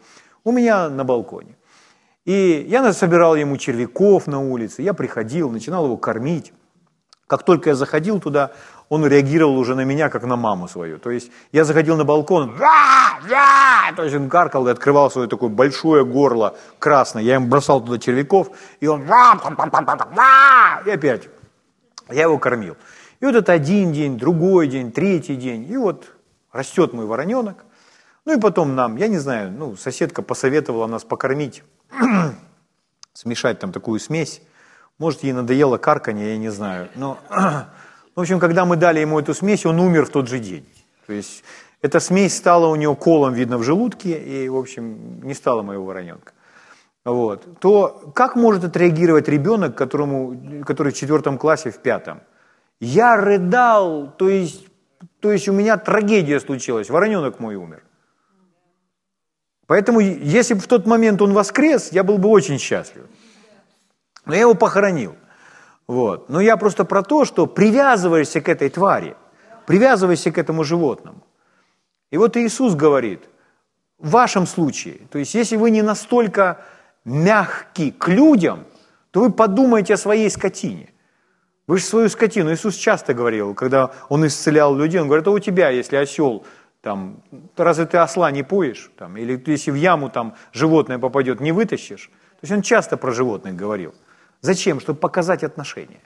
у меня на балконе. И я собирал ему червяков на улице, я приходил, начинал его кормить. Как только я заходил туда, он реагировал уже на меня, как на маму свою. То есть я заходил на балкон, ва, ва, то есть он каркал и открывал свое такое большое горло красное. Я ему бросал туда червяков, и он ва, ва, и опять. Я его кормил. И вот это один день, другой день, третий день. И вот растет мой вороненок. Ну и потом нам, я не знаю, ну, соседка посоветовала нас покормить, смешать там такую смесь. Может, ей надоело карканье, я не знаю. Но в общем, когда мы дали ему эту смесь, он умер в тот же день. То есть эта смесь стала у него колом, видно, в желудке, и, в общем, не стала моего вороненка. Вот. То как может отреагировать ребенок, которому, который в четвертом классе, в пятом? Я рыдал, то есть, то есть у меня трагедия случилась, вороненок мой умер. Поэтому, если бы в тот момент он воскрес, я был бы очень счастлив. Но я его похоронил. Вот. Но я просто про то, что привязываешься к этой твари, привязываешься к этому животному. И вот Иисус говорит, в вашем случае, то есть если вы не настолько мягки к людям, то вы подумайте о своей скотине. Вы же свою скотину, Иисус часто говорил, когда Он исцелял людей, Он говорит, а у тебя, если осел там, разве ты осла не поешь, там, или если в яму там животное попадет, не вытащишь. То есть он часто про животных говорил. Зачем? Чтобы показать отношения.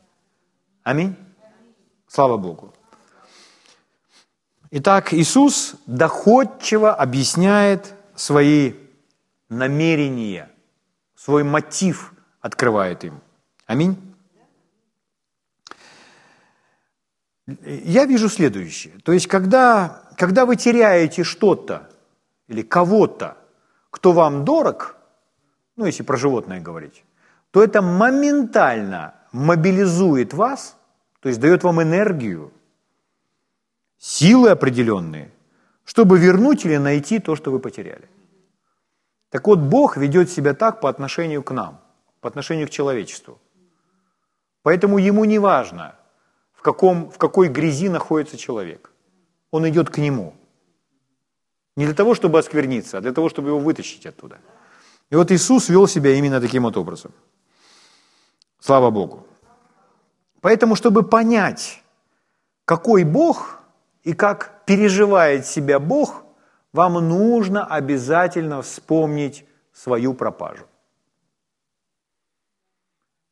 Аминь. Слава Богу. Итак, Иисус доходчиво объясняет свои намерения, свой мотив открывает им. Аминь. Я вижу следующее. То есть, когда, когда вы теряете что-то или кого-то, кто вам дорог, ну, если про животное говорить, то это моментально мобилизует вас, то есть дает вам энергию, силы определенные, чтобы вернуть или найти то, что вы потеряли. Так вот, Бог ведет себя так по отношению к нам, по отношению к человечеству. Поэтому ему не важно, в, каком, в какой грязи находится человек. Он идет к нему. Не для того, чтобы оскверниться, а для того, чтобы его вытащить оттуда. И вот Иисус вел себя именно таким вот образом. Слава Богу. Поэтому, чтобы понять, какой Бог и как переживает себя Бог, вам нужно обязательно вспомнить свою пропажу.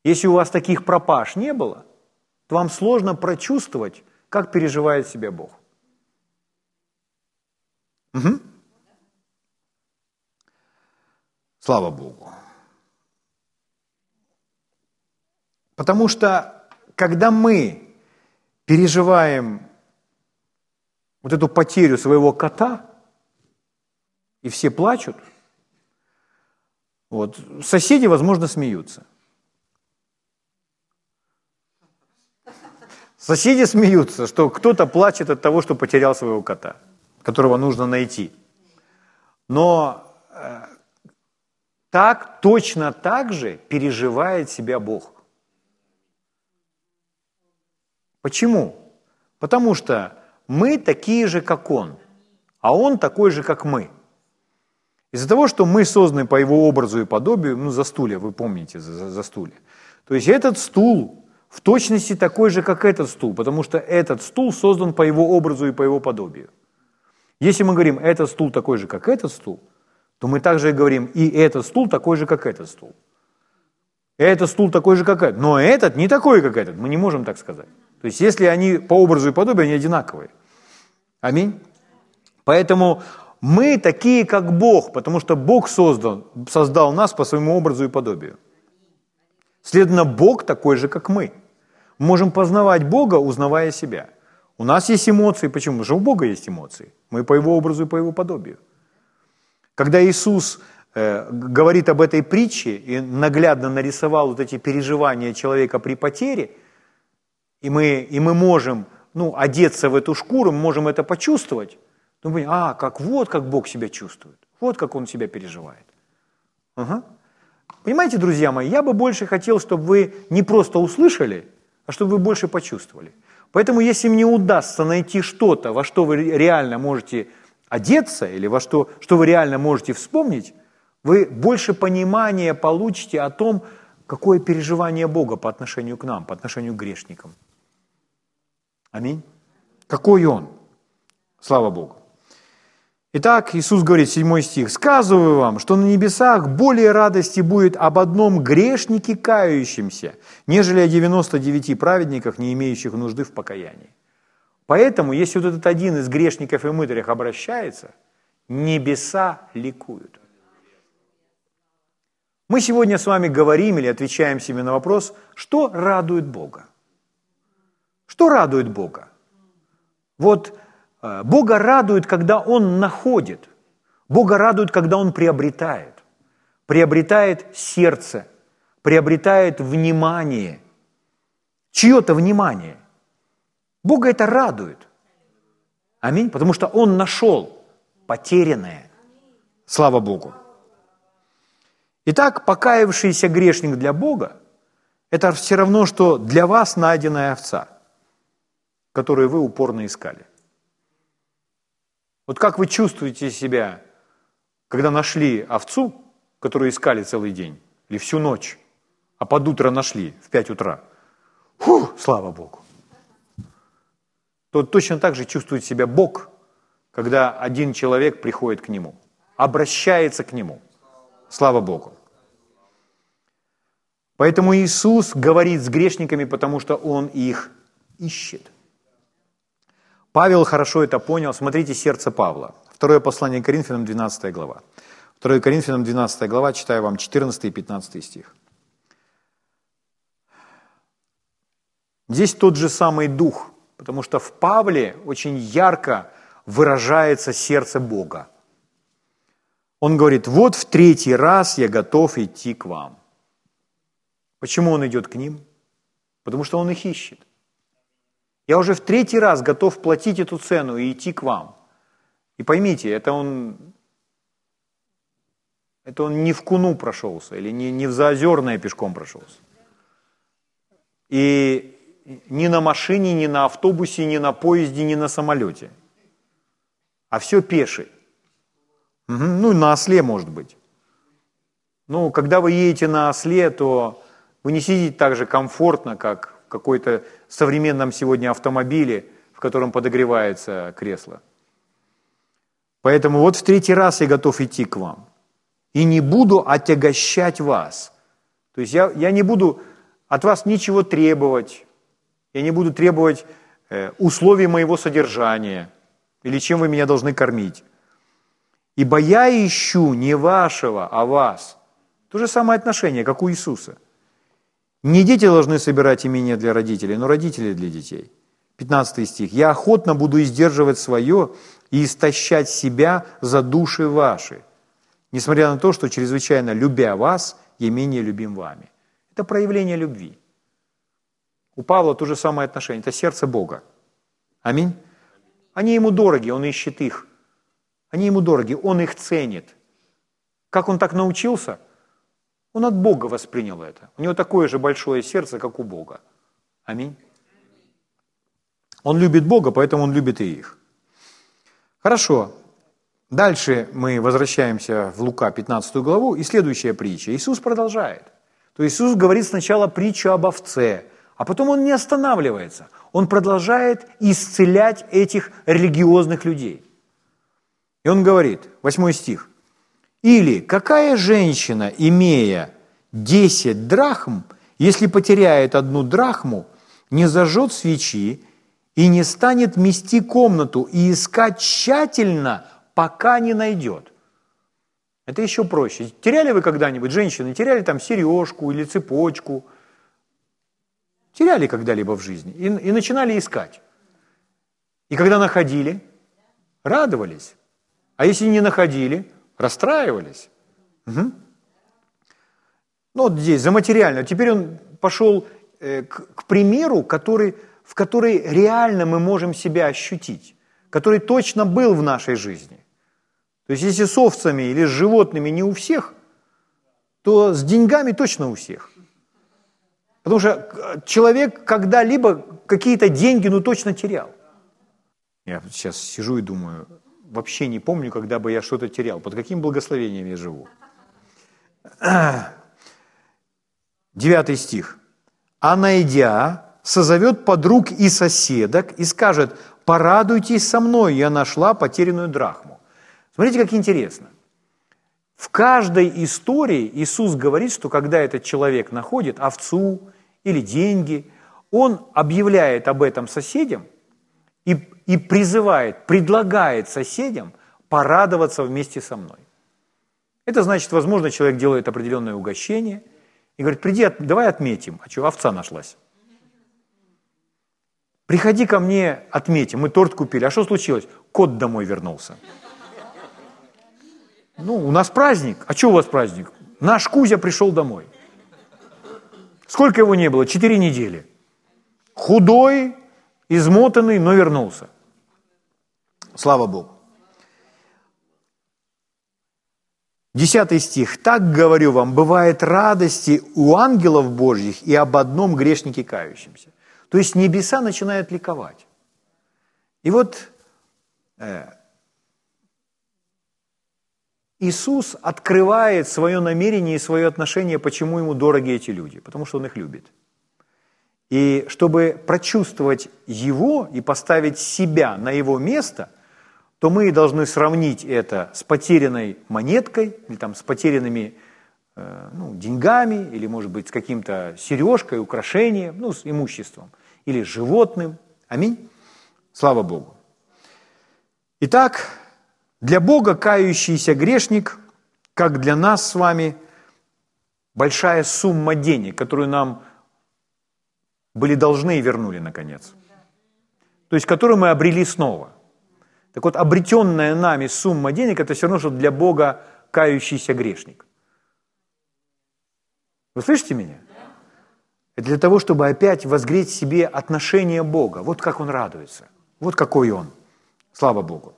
Если у вас таких пропаж не было, то вам сложно прочувствовать, как переживает себя Бог. Угу. Слава Богу. Потому что, когда мы переживаем вот эту потерю своего кота, и все плачут, вот, соседи, возможно, смеются. Соседи смеются, что кто-то плачет от того, что потерял своего кота, которого нужно найти. Но э, так, точно так же переживает себя Бог. Почему? Потому что мы такие же, как Он, а Он такой же, как мы. Из-за того, что мы созданы по Его образу и подобию, ну, за стулья, вы помните, за, за стулья. То есть этот стул в точности такой же, как этот стул, потому что этот стул создан по Его образу и по Его подобию. Если мы говорим, этот стул такой же, как этот стул, то мы также говорим, и этот стул такой же, как этот стул. Этот стул такой же, как этот. Но этот не такой, как этот. Мы не можем так сказать. То есть, если они по образу и подобию, они одинаковые. Аминь. Поэтому мы такие, как Бог, потому что Бог создан, создал нас по своему образу и подобию. Следовательно, Бог такой же, как мы. Мы можем познавать Бога, узнавая себя. У нас есть эмоции. Почему? Потому что у Бога есть эмоции. Мы по Его образу и по Его подобию. Когда Иисус э, говорит об этой притче и наглядно нарисовал вот эти переживания человека при потере, и мы, и мы можем ну, одеться в эту шкуру, мы можем это почувствовать, то мы понимаем, а, как вот как Бог себя чувствует, вот как Он себя переживает. Ага. Понимаете, друзья мои, я бы больше хотел, чтобы вы не просто услышали, а чтобы вы больше почувствовали. Поэтому, если мне удастся найти что-то, во что вы реально можете одеться, или во что, что вы реально можете вспомнить, вы больше понимания получите о том, какое переживание Бога по отношению к нам, по отношению к грешникам. Аминь. Какой Он? Слава Богу. Итак, Иисус говорит, 7 стих, «Сказываю вам, что на небесах более радости будет об одном грешнике кающемся, нежели о 99 праведниках, не имеющих нужды в покаянии». Поэтому, если вот этот один из грешников и мытарях обращается, небеса ликуют. Мы сегодня с вами говорим или отвечаем себе на вопрос, что радует Бога. Что радует Бога? Вот э, Бога радует, когда Он находит. Бога радует, когда Он приобретает. Приобретает сердце, приобретает внимание. Чье-то внимание. Бога это радует. Аминь. Потому что Он нашел потерянное. Слава Богу. Итак, покаявшийся грешник для Бога – это все равно, что для вас найденная овца – которые вы упорно искали. Вот как вы чувствуете себя, когда нашли овцу, которую искали целый день или всю ночь, а под утро нашли в 5 утра? Фу, слава Богу. То точно так же чувствует себя Бог, когда один человек приходит к нему, обращается к нему. Слава Богу. Поэтому Иисус говорит с грешниками, потому что Он их ищет. Павел хорошо это понял. Смотрите сердце Павла. Второе послание Коринфянам, 12 глава. 2 Коринфянам, 12 глава, читаю вам 14 и 15 стих. Здесь тот же самый дух, потому что в Павле очень ярко выражается сердце Бога. Он говорит, вот в третий раз я готов идти к вам. Почему он идет к ним? Потому что он их ищет. Я уже в третий раз готов платить эту цену и идти к вам. И поймите, это он, это он не в Куну прошелся или не, не в Заозерное пешком прошелся. И ни на машине, ни на автобусе, ни на поезде, ни на самолете. А все пеший. Угу. Ну, на осле, может быть. Ну, когда вы едете на осле, то вы не сидите так же комфортно, как в какой-то современном сегодня автомобиле, в котором подогревается кресло. Поэтому вот в третий раз я готов идти к вам. И не буду отягощать вас. То есть я, я не буду от вас ничего требовать. Я не буду требовать э, условий моего содержания или чем вы меня должны кормить. Ибо я ищу не вашего, а вас. То же самое отношение, как у Иисуса – не дети должны собирать имение для родителей, но родители для детей. 15 стих. «Я охотно буду издерживать свое и истощать себя за души ваши, несмотря на то, что чрезвычайно любя вас, я менее любим вами». Это проявление любви. У Павла то же самое отношение. Это сердце Бога. Аминь. Они ему дороги, он ищет их. Они ему дороги, он их ценит. Как он так научился – он от Бога воспринял это. У него такое же большое сердце, как у Бога. Аминь. Он любит Бога, поэтому он любит и их. Хорошо. Дальше мы возвращаемся в Лука 15 главу, и следующая притча. Иисус продолжает. То есть Иисус говорит сначала притчу об овце, а потом он не останавливается. Он продолжает исцелять этих религиозных людей. И он говорит, 8 стих, или какая женщина, имея 10 драхм, если потеряет одну драхму, не зажжет свечи и не станет мести комнату и искать тщательно, пока не найдет. Это еще проще. Теряли вы когда-нибудь, женщины, теряли там сережку или цепочку? Теряли когда-либо в жизни и, и начинали искать. И когда находили, радовались. А если не находили, расстраивались. Угу. Ну вот здесь, за материально. Теперь он пошел э, к, к примеру, который, в который реально мы можем себя ощутить, который точно был в нашей жизни. То есть если с овцами или с животными не у всех, то с деньгами точно у всех. Потому что человек когда-либо какие-то деньги ну точно терял. Я сейчас сижу и думаю, вообще не помню, когда бы я что-то терял. Под каким благословением я живу? Девятый стих. «А найдя, созовет подруг и соседок и скажет, порадуйтесь со мной, я нашла потерянную драхму». Смотрите, как интересно. В каждой истории Иисус говорит, что когда этот человек находит овцу или деньги, он объявляет об этом соседям и и призывает, предлагает соседям порадоваться вместе со мной. Это значит, возможно, человек делает определенное угощение и говорит, приди, давай отметим. А что, овца нашлась? Приходи ко мне, отметим. Мы торт купили. А что случилось? Кот домой вернулся. Ну, у нас праздник. А что у вас праздник? Наш Кузя пришел домой. Сколько его не было? Четыре недели. Худой, измотанный, но вернулся. Слава Богу. Десятый стих. «Так, говорю вам, бывает радости у ангелов Божьих и об одном грешнике кающемся». То есть небеса начинают ликовать. И вот э, Иисус открывает свое намерение и свое отношение, почему ему дороги эти люди, потому что он их любит. И чтобы прочувствовать его и поставить себя на его место – то мы должны сравнить это с потерянной монеткой или там, с потерянными э, ну, деньгами или, может быть, с каким-то сережкой, украшением, ну, с имуществом или с животным. Аминь. Слава Богу. Итак, для Бога кающийся грешник, как для нас с вами, большая сумма денег, которую нам были должны и вернули, наконец. То есть, которую мы обрели снова. Так вот, обретенная нами сумма денег – это все равно, что для Бога кающийся грешник. Вы слышите меня? Это для того, чтобы опять возгреть себе отношение Бога. Вот как Он радуется. Вот какой Он. Слава Богу.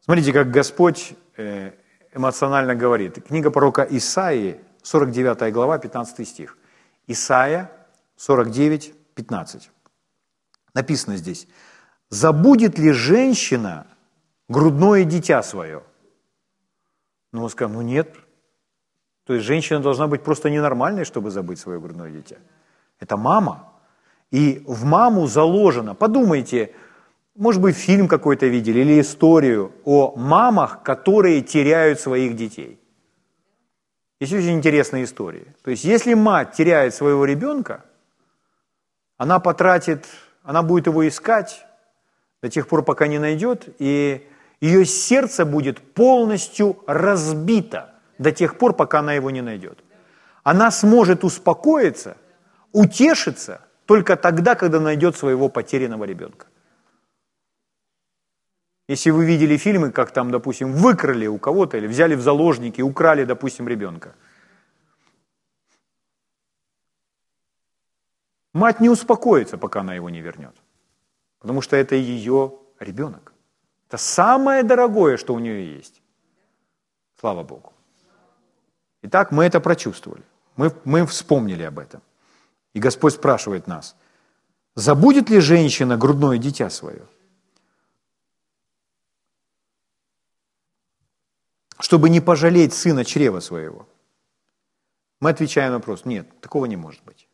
Смотрите, как Господь э, эмоционально говорит. Книга пророка Исаии, 49 глава, 15 стих. Исаия 49, 15. Написано здесь. «Забудет ли женщина грудное дитя свое?» Ну, мы скажем, ну нет. То есть женщина должна быть просто ненормальной, чтобы забыть свое грудное дитя. Это мама. И в маму заложено, подумайте, может быть, фильм какой-то видели или историю о мамах, которые теряют своих детей. Есть очень интересные истории. То есть, если мать теряет своего ребенка, она потратит, она будет его искать до тех пор, пока не найдет, и ее сердце будет полностью разбито до тех пор, пока она его не найдет. Она сможет успокоиться, утешиться только тогда, когда найдет своего потерянного ребенка. Если вы видели фильмы, как там, допустим, выкрали у кого-то или взяли в заложники, украли, допустим, ребенка. Мать не успокоится, пока она его не вернет. Потому что это ее ребенок. Это самое дорогое, что у нее есть. Слава Богу. Итак, мы это прочувствовали. Мы, мы вспомнили об этом. И Господь спрашивает нас, забудет ли женщина грудное дитя свое? чтобы не пожалеть сына чрева своего? Мы отвечаем на вопрос, нет, такого не может быть.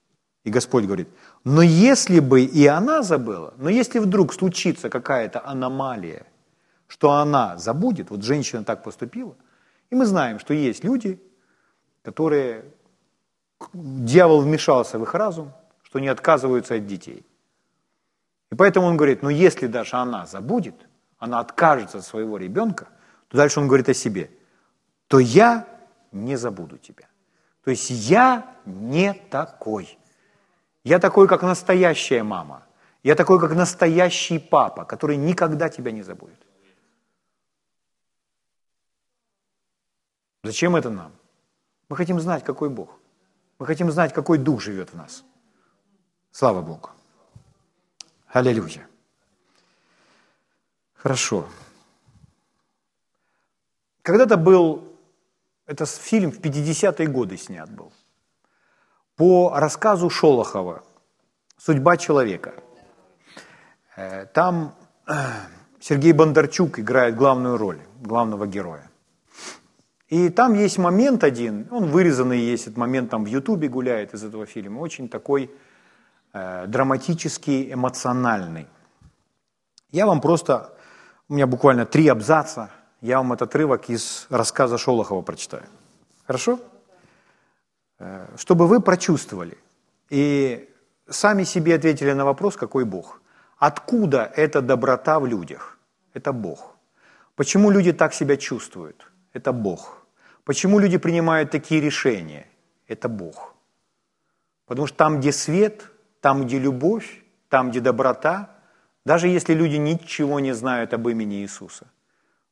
И Господь говорит, но если бы и она забыла, но если вдруг случится какая-то аномалия, что она забудет, вот женщина так поступила, и мы знаем, что есть люди, которые, дьявол вмешался в их разум, что не отказываются от детей. И поэтому он говорит, ну если даже она забудет, она откажется от своего ребенка, то дальше он говорит о себе, то я не забуду тебя. То есть я не такой. Я такой, как настоящая мама. Я такой, как настоящий папа, который никогда тебя не забудет. Зачем это нам? Мы хотим знать, какой Бог. Мы хотим знать, какой Дух живет в нас. Слава Богу. Аллилуйя. Хорошо. Когда-то был, это фильм в 50-е годы снят был, по рассказу Шолохова «Судьба человека». Э, там э, Сергей Бондарчук играет главную роль, главного героя. И там есть момент один, он вырезанный есть, этот момент там в Ютубе гуляет из этого фильма, очень такой э, драматический, эмоциональный. Я вам просто, у меня буквально три абзаца – я вам этот отрывок из рассказа Шолохова прочитаю. Хорошо? Э, чтобы вы прочувствовали и сами себе ответили на вопрос, какой Бог. Откуда эта доброта в людях? Это Бог. Почему люди так себя чувствуют? Это Бог. Почему люди принимают такие решения? Это Бог. Потому что там, где свет, там, где любовь, там, где доброта, даже если люди ничего не знают об имени Иисуса,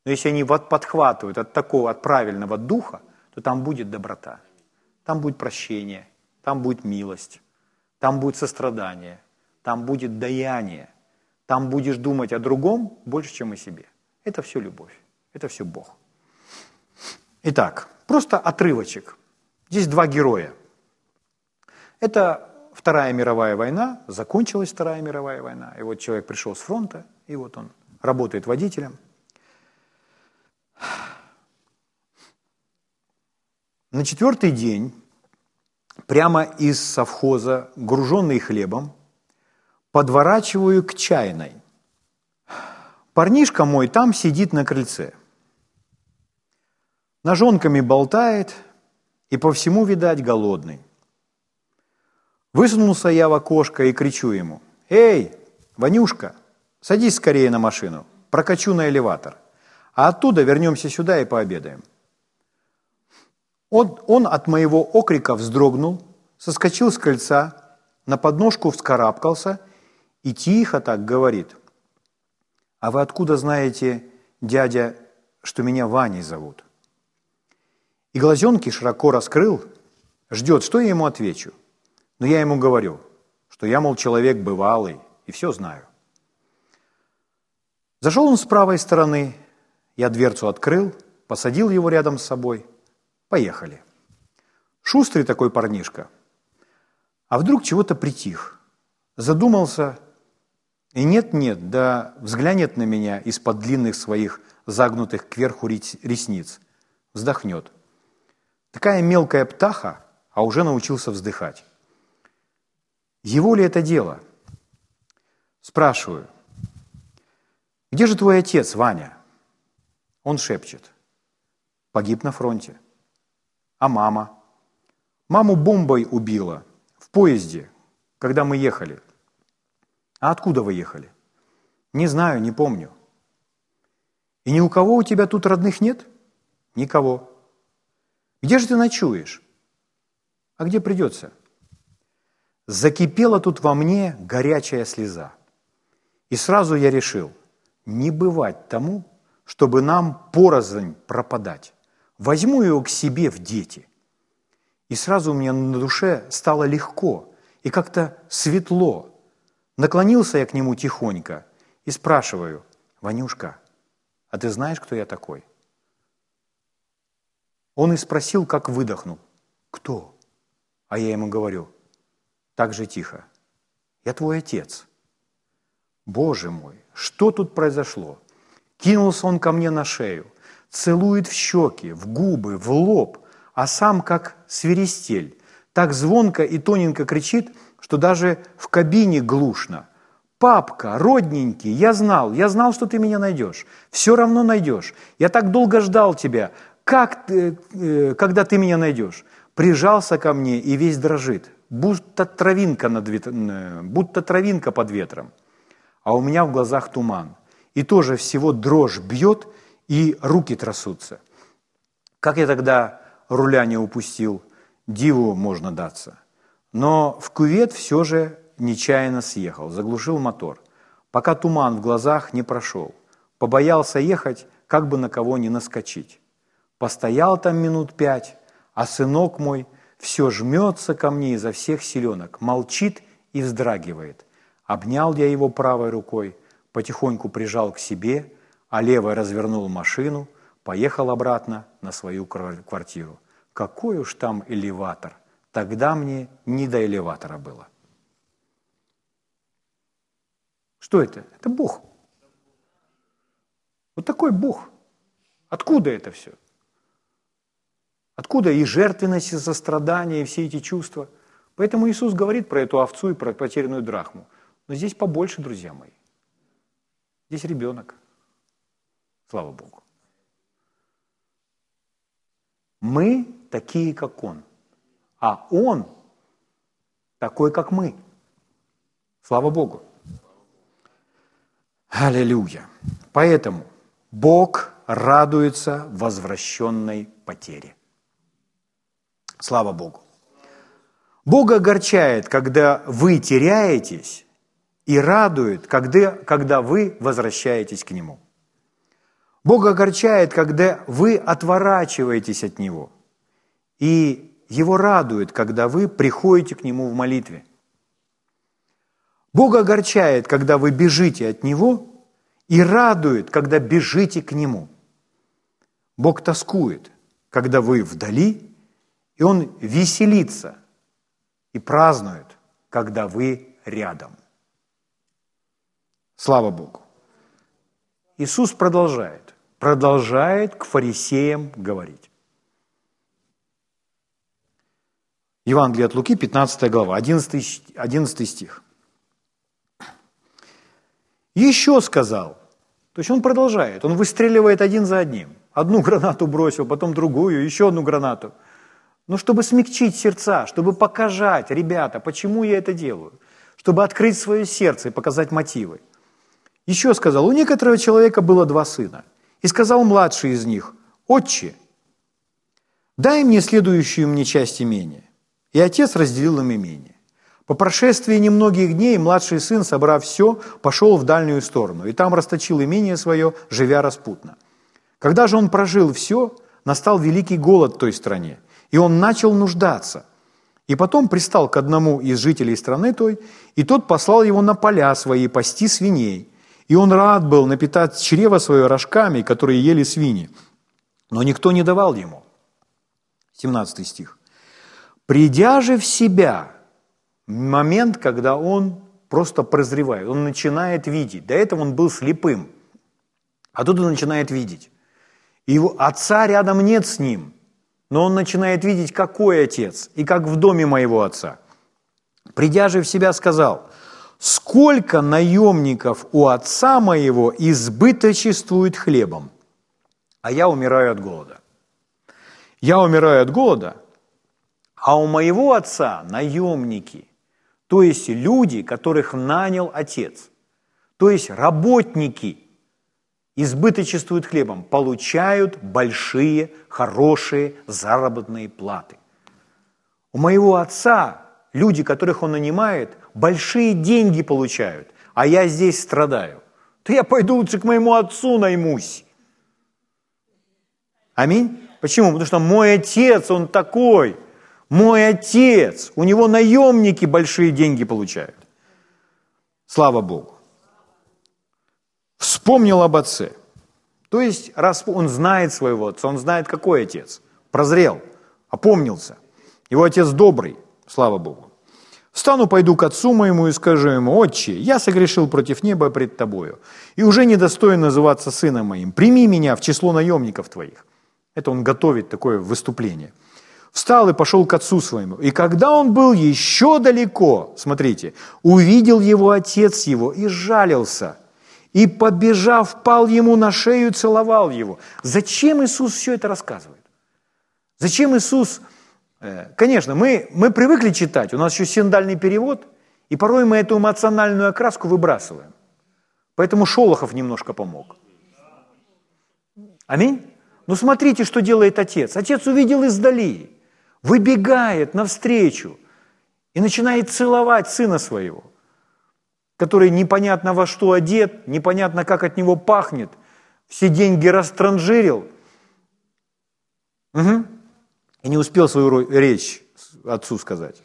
но если они подхватывают от такого, от правильного духа, то там будет доброта, там будет прощение, там будет милость, там будет сострадание, там будет даяние, там будешь думать о другом больше, чем о себе. Это все любовь, это все Бог. Итак, просто отрывочек. Здесь два героя. Это Вторая мировая война, закончилась Вторая мировая война, и вот человек пришел с фронта, и вот он работает водителем – на четвертый день, прямо из совхоза, груженный хлебом, подворачиваю к чайной. Парнишка мой там сидит на крыльце. Ножонками болтает и по всему, видать, голодный. Высунулся я в окошко и кричу ему, «Эй, Ванюшка, садись скорее на машину, прокачу на элеватор, а оттуда вернемся сюда и пообедаем». Он, он от моего окрика вздрогнул, соскочил с крыльца, на подножку вскарабкался и тихо так говорит. «А вы откуда знаете, дядя, что меня Ваней зовут?» И глазенки широко раскрыл, ждет, что я ему отвечу. Но я ему говорю, что я, мол, человек бывалый и все знаю. Зашел он с правой стороны, я дверцу открыл, посадил его рядом с собой. Поехали. Шустрый такой парнишка. А вдруг чего-то притих, задумался, и нет-нет, да взглянет на меня из-под длинных своих загнутых кверху ресниц, вздохнет. Такая мелкая птаха, а уже научился вздыхать. Его ли это дело? Спрашиваю, где же твой отец, Ваня? Он шепчет, погиб на фронте. А мама? Маму бомбой убила в поезде, когда мы ехали. А откуда вы ехали? Не знаю, не помню. И ни у кого у тебя тут родных нет? Никого. Где же ты ночуешь? А где придется? Закипела тут во мне горячая слеза. И сразу я решил, не бывать тому, чтобы нам порознь пропадать. Возьму его к себе в дети. И сразу у меня на душе стало легко и как-то светло. Наклонился я к нему тихонько и спрашиваю, «Ванюшка, а ты знаешь, кто я такой?» Он и спросил, как выдохнул. «Кто?» А я ему говорю, так же тихо, «Я твой отец». Боже мой, что тут произошло? Кинулся он ко мне на шею, целует в щеки, в губы, в лоб, а сам как свиристель, так звонко и тоненько кричит, что даже в кабине глушно. «Папка, родненький, я знал, я знал, что ты меня найдешь. Все равно найдешь. Я так долго ждал тебя как, ты, э, когда ты меня найдешь? Прижался ко мне и весь дрожит, будто травинка, над, э, будто травинка под ветром. А у меня в глазах туман. И тоже всего дрожь бьет, и руки трясутся. Как я тогда руля не упустил, диву можно даться. Но в кювет все же нечаянно съехал, заглушил мотор, пока туман в глазах не прошел. Побоялся ехать, как бы на кого не наскочить. Постоял там минут пять, а сынок мой все жмется ко мне изо всех силенок, молчит и вздрагивает. Обнял я его правой рукой, потихоньку прижал к себе, а левой развернул машину, поехал обратно на свою квартиру. Какой уж там элеватор! Тогда мне не до элеватора было. Что это? Это Бог. Вот такой Бог. Откуда это все? Откуда и жертвенность, и сострадание, и все эти чувства? Поэтому Иисус говорит про эту овцу и про потерянную драхму. Но здесь побольше, друзья мои. Здесь ребенок. Слава Богу. Мы такие, как Он. А Он такой, как мы. Слава Богу. Аллилуйя. Поэтому Бог радуется возвращенной потере. Слава Богу. Бог огорчает, когда вы теряетесь, и радует, когда, когда вы возвращаетесь к Нему. Бог огорчает, когда вы отворачиваетесь от Него. И Его радует, когда вы приходите к Нему в молитве. Бог огорчает, когда вы бежите от Него, и радует, когда бежите к Нему. Бог тоскует, когда вы вдали и Он веселится и празднует, когда вы рядом. Слава Богу. Иисус продолжает, продолжает к фарисеям говорить. Евангелие от Луки, 15 глава, 11, 11 стих. Еще сказал, То есть он продолжает, он выстреливает один за одним. Одну гранату бросил, потом другую, еще одну гранату. Но чтобы смягчить сердца, чтобы показать, ребята, почему я это делаю, чтобы открыть свое сердце и показать мотивы. Еще сказал, у некоторого человека было два сына. И сказал младший из них, «Отче, дай мне следующую мне часть имения». И отец разделил им имение. По прошествии немногих дней младший сын, собрав все, пошел в дальнюю сторону, и там расточил имение свое, живя распутно. Когда же он прожил все, настал великий голод в той стране, и он начал нуждаться. И потом пристал к одному из жителей страны той, и тот послал его на поля свои пасти свиней. И он рад был напитать чрево свое рожками, которые ели свиньи. Но никто не давал ему. 17 стих. «Придя же в себя, момент, когда он просто прозревает, он начинает видеть. До этого он был слепым, а тут он начинает видеть. Его отца рядом нет с ним, но он начинает видеть, какой отец и как в доме моего отца. Придя же в себя, сказал, сколько наемников у отца моего избыточествует хлебом, а я умираю от голода. Я умираю от голода, а у моего отца наемники – то есть люди, которых нанял отец, то есть работники, избыточествуют хлебом, получают большие, хорошие заработные платы. У моего отца люди, которых он нанимает, большие деньги получают, а я здесь страдаю. То я пойду лучше к моему отцу наймусь. Аминь. Почему? Потому что мой отец, он такой – мой отец, у него наемники большие деньги получают. Слава Богу. Вспомнил об отце. То есть, раз он знает своего отца, он знает, какой отец. Прозрел, опомнился. Его отец добрый, слава Богу. Встану, пойду к отцу моему и скажу ему, «Отче, я согрешил против неба пред тобою, и уже недостоин называться сыном моим. Прими меня в число наемников твоих». Это он готовит такое выступление – встал и пошел к отцу своему. И когда он был еще далеко, смотрите, увидел его отец его и жалился. И, побежав, пал ему на шею и целовал его. Зачем Иисус все это рассказывает? Зачем Иисус... Э, конечно, мы, мы привыкли читать, у нас еще синдальный перевод, и порой мы эту эмоциональную окраску выбрасываем. Поэтому Шолохов немножко помог. Аминь? Ну смотрите, что делает отец. Отец увидел издали выбегает навстречу и начинает целовать сына своего, который непонятно во что одет, непонятно как от него пахнет, все деньги растранжирил. Угу. И не успел свою речь отцу сказать.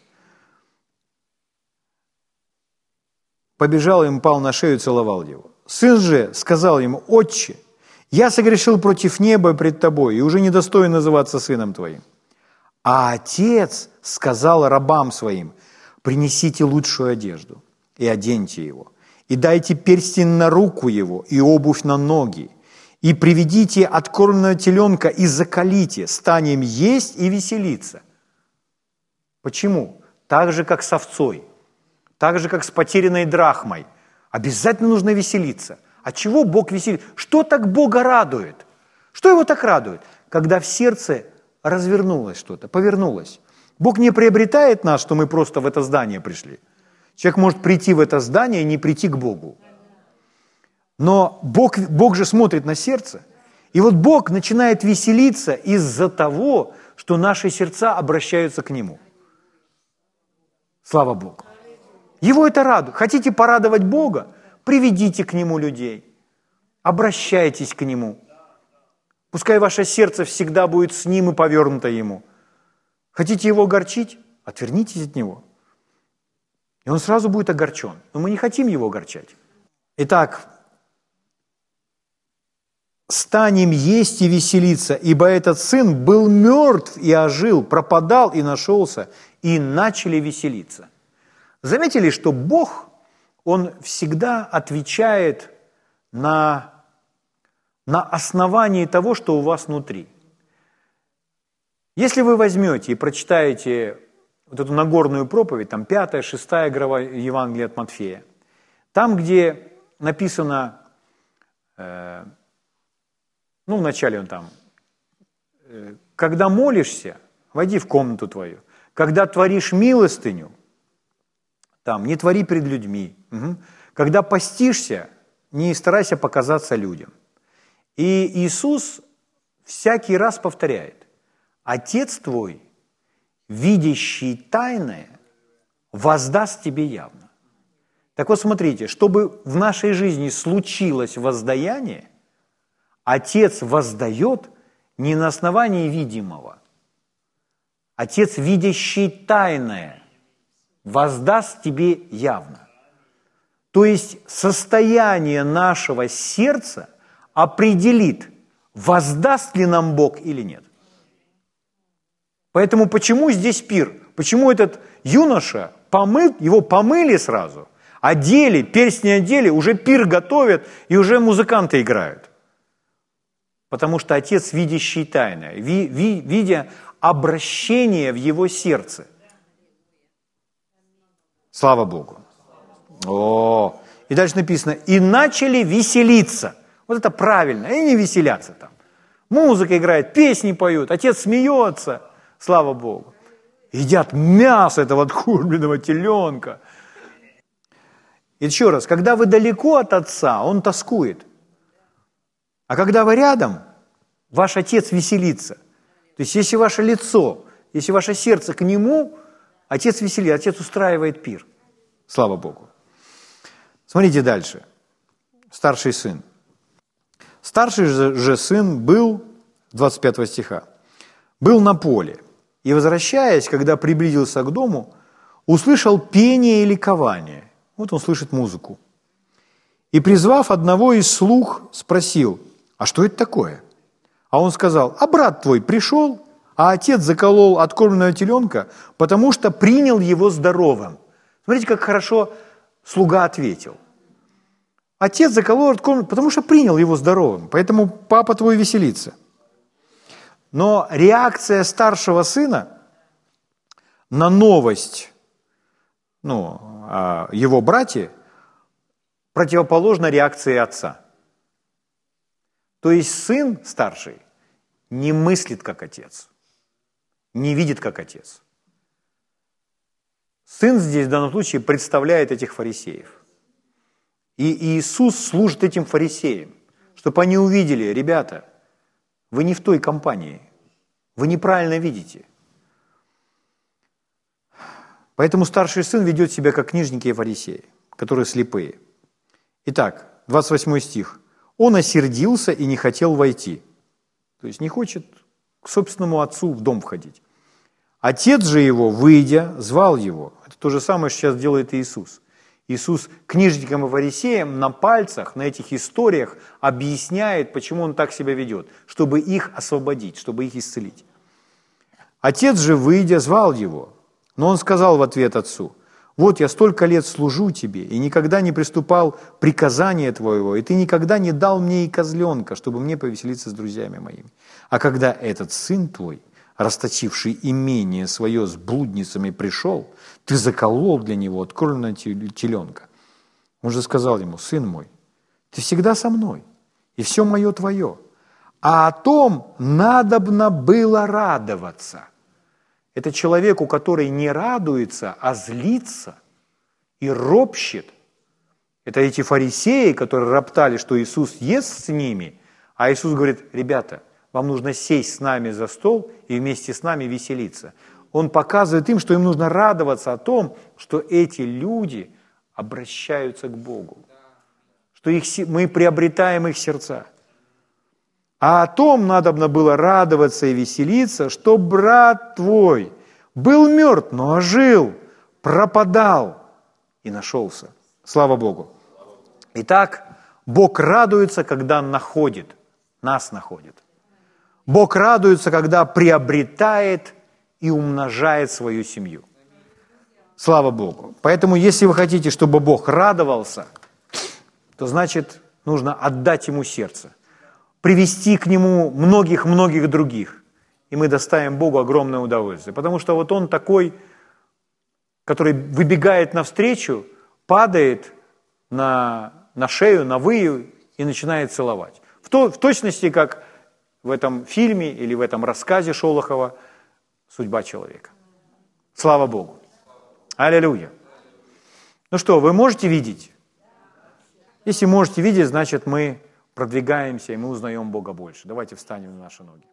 Побежал им, пал на шею, целовал его. Сын же сказал ему, «Отче, я согрешил против неба пред тобой и уже недостоин называться сыном твоим». А отец сказал рабам своим, принесите лучшую одежду и оденьте его, и дайте перстень на руку его и обувь на ноги, и приведите откормленного теленка и закалите, станем есть и веселиться. Почему? Так же, как с овцой, так же, как с потерянной драхмой. Обязательно нужно веселиться. А чего Бог веселит? Что так Бога радует? Что его так радует? Когда в сердце развернулось что-то, повернулось. Бог не приобретает нас, что мы просто в это здание пришли. Человек может прийти в это здание и не прийти к Богу. Но Бог, Бог же смотрит на сердце. И вот Бог начинает веселиться из-за того, что наши сердца обращаются к Нему. Слава Богу. Его это радует. Хотите порадовать Бога? Приведите к Нему людей. Обращайтесь к Нему. Пускай ваше сердце всегда будет с Ним и повернуто Ему. Хотите Его огорчить? Отвернитесь от Него. И Он сразу будет огорчен. Но мы не хотим Его огорчать. Итак, станем есть и веселиться, ибо этот сын был мертв и ожил, пропадал и нашелся, и начали веселиться. Заметили, что Бог, Он всегда отвечает на на основании того, что у вас внутри. Если вы возьмете и прочитаете вот эту Нагорную проповедь, там пятая, шестая глава Евангелия от Матфея, там, где написано э, ну, вначале он там, э, когда молишься, войди в комнату твою, когда творишь милостыню, там, не твори перед людьми, угу. когда постишься, не старайся показаться людям. И Иисус всякий раз повторяет, Отец твой, видящий тайное, воздаст тебе явно. Так вот смотрите, чтобы в нашей жизни случилось воздаяние, Отец воздает не на основании видимого. Отец, видящий тайное, воздаст тебе явно. То есть состояние нашего сердца определит, воздаст ли нам Бог или нет. Поэтому почему здесь пир? Почему этот юноша помыл, его помыли сразу, одели, перстни одели, уже пир готовят, и уже музыканты играют. Потому что отец, видящий тайное, ви, ви, видя обращение в его сердце. Слава Богу. О, и дальше написано, и начали веселиться. Вот это правильно, и не веселятся там. Музыка играет, песни поют, отец смеется, слава Богу. Едят мясо этого откормленного теленка. Еще раз, когда вы далеко от отца, он тоскует. А когда вы рядом, ваш отец веселится. То есть если ваше лицо, если ваше сердце к нему, отец веселит, отец устраивает пир. Слава Богу. Смотрите дальше. Старший сын. Старший же сын был, 25 стиха, был на поле. И, возвращаясь, когда приблизился к дому, услышал пение и ликование. Вот он слышит музыку. И, призвав одного из слух, спросил, а что это такое? А он сказал, а брат твой пришел, а отец заколол откормленного теленка, потому что принял его здоровым. Смотрите, как хорошо слуга ответил. Отец заколол откормленного, потому что принял его здоровым, поэтому папа твой веселится. Но реакция старшего сына на новость ну, его братья противоположна реакции отца – то есть сын старший не мыслит как отец, не видит как отец. Сын здесь в данном случае представляет этих фарисеев. И Иисус служит этим фарисеям, чтобы они увидели, ребята, вы не в той компании, вы неправильно видите. Поэтому старший сын ведет себя как книжники и фарисеи, которые слепые. Итак, 28 стих – он осердился и не хотел войти. То есть не хочет к собственному отцу в дом входить. Отец же его, выйдя, звал его. Это то же самое, что сейчас делает Иисус. Иисус книжникам и фарисеям на пальцах, на этих историях объясняет, почему он так себя ведет, чтобы их освободить, чтобы их исцелить. Отец же, выйдя, звал его, но он сказал в ответ отцу – вот я столько лет служу тебе и никогда не приступал приказания твоего, и ты никогда не дал мне и козленка, чтобы мне повеселиться с друзьями моими. А когда этот сын твой, расточивший имение свое с блудницами, пришел, ты заколол для него откровенного теленка. Он же сказал ему, сын мой, ты всегда со мной, и все мое твое. А о том надобно было радоваться – это человеку, который не радуется, а злится и ропщет. Это эти фарисеи, которые роптали, что Иисус ест с ними, а Иисус говорит, ребята, вам нужно сесть с нами за стол и вместе с нами веселиться. Он показывает им, что им нужно радоваться о том, что эти люди обращаются к Богу, что их, мы приобретаем их сердца. А о том надобно было радоваться и веселиться, что брат твой был мертв, но ожил, пропадал и нашелся. Слава Богу. Итак, Бог радуется, когда находит, нас находит. Бог радуется, когда приобретает и умножает свою семью. Слава Богу. Поэтому, если вы хотите, чтобы Бог радовался, то значит нужно отдать Ему сердце привести к Нему многих-многих других, и мы доставим Богу огромное удовольствие. Потому что вот Он такой, который выбегает навстречу, падает на, на шею, на выю и начинает целовать. В, то, в точности, как в этом фильме или в этом рассказе Шолохова «Судьба человека». Слава Богу. Аллилуйя. Ну что, вы можете видеть? Если можете видеть, значит мы продвигаемся, и мы узнаем Бога больше. Давайте встанем на наши ноги.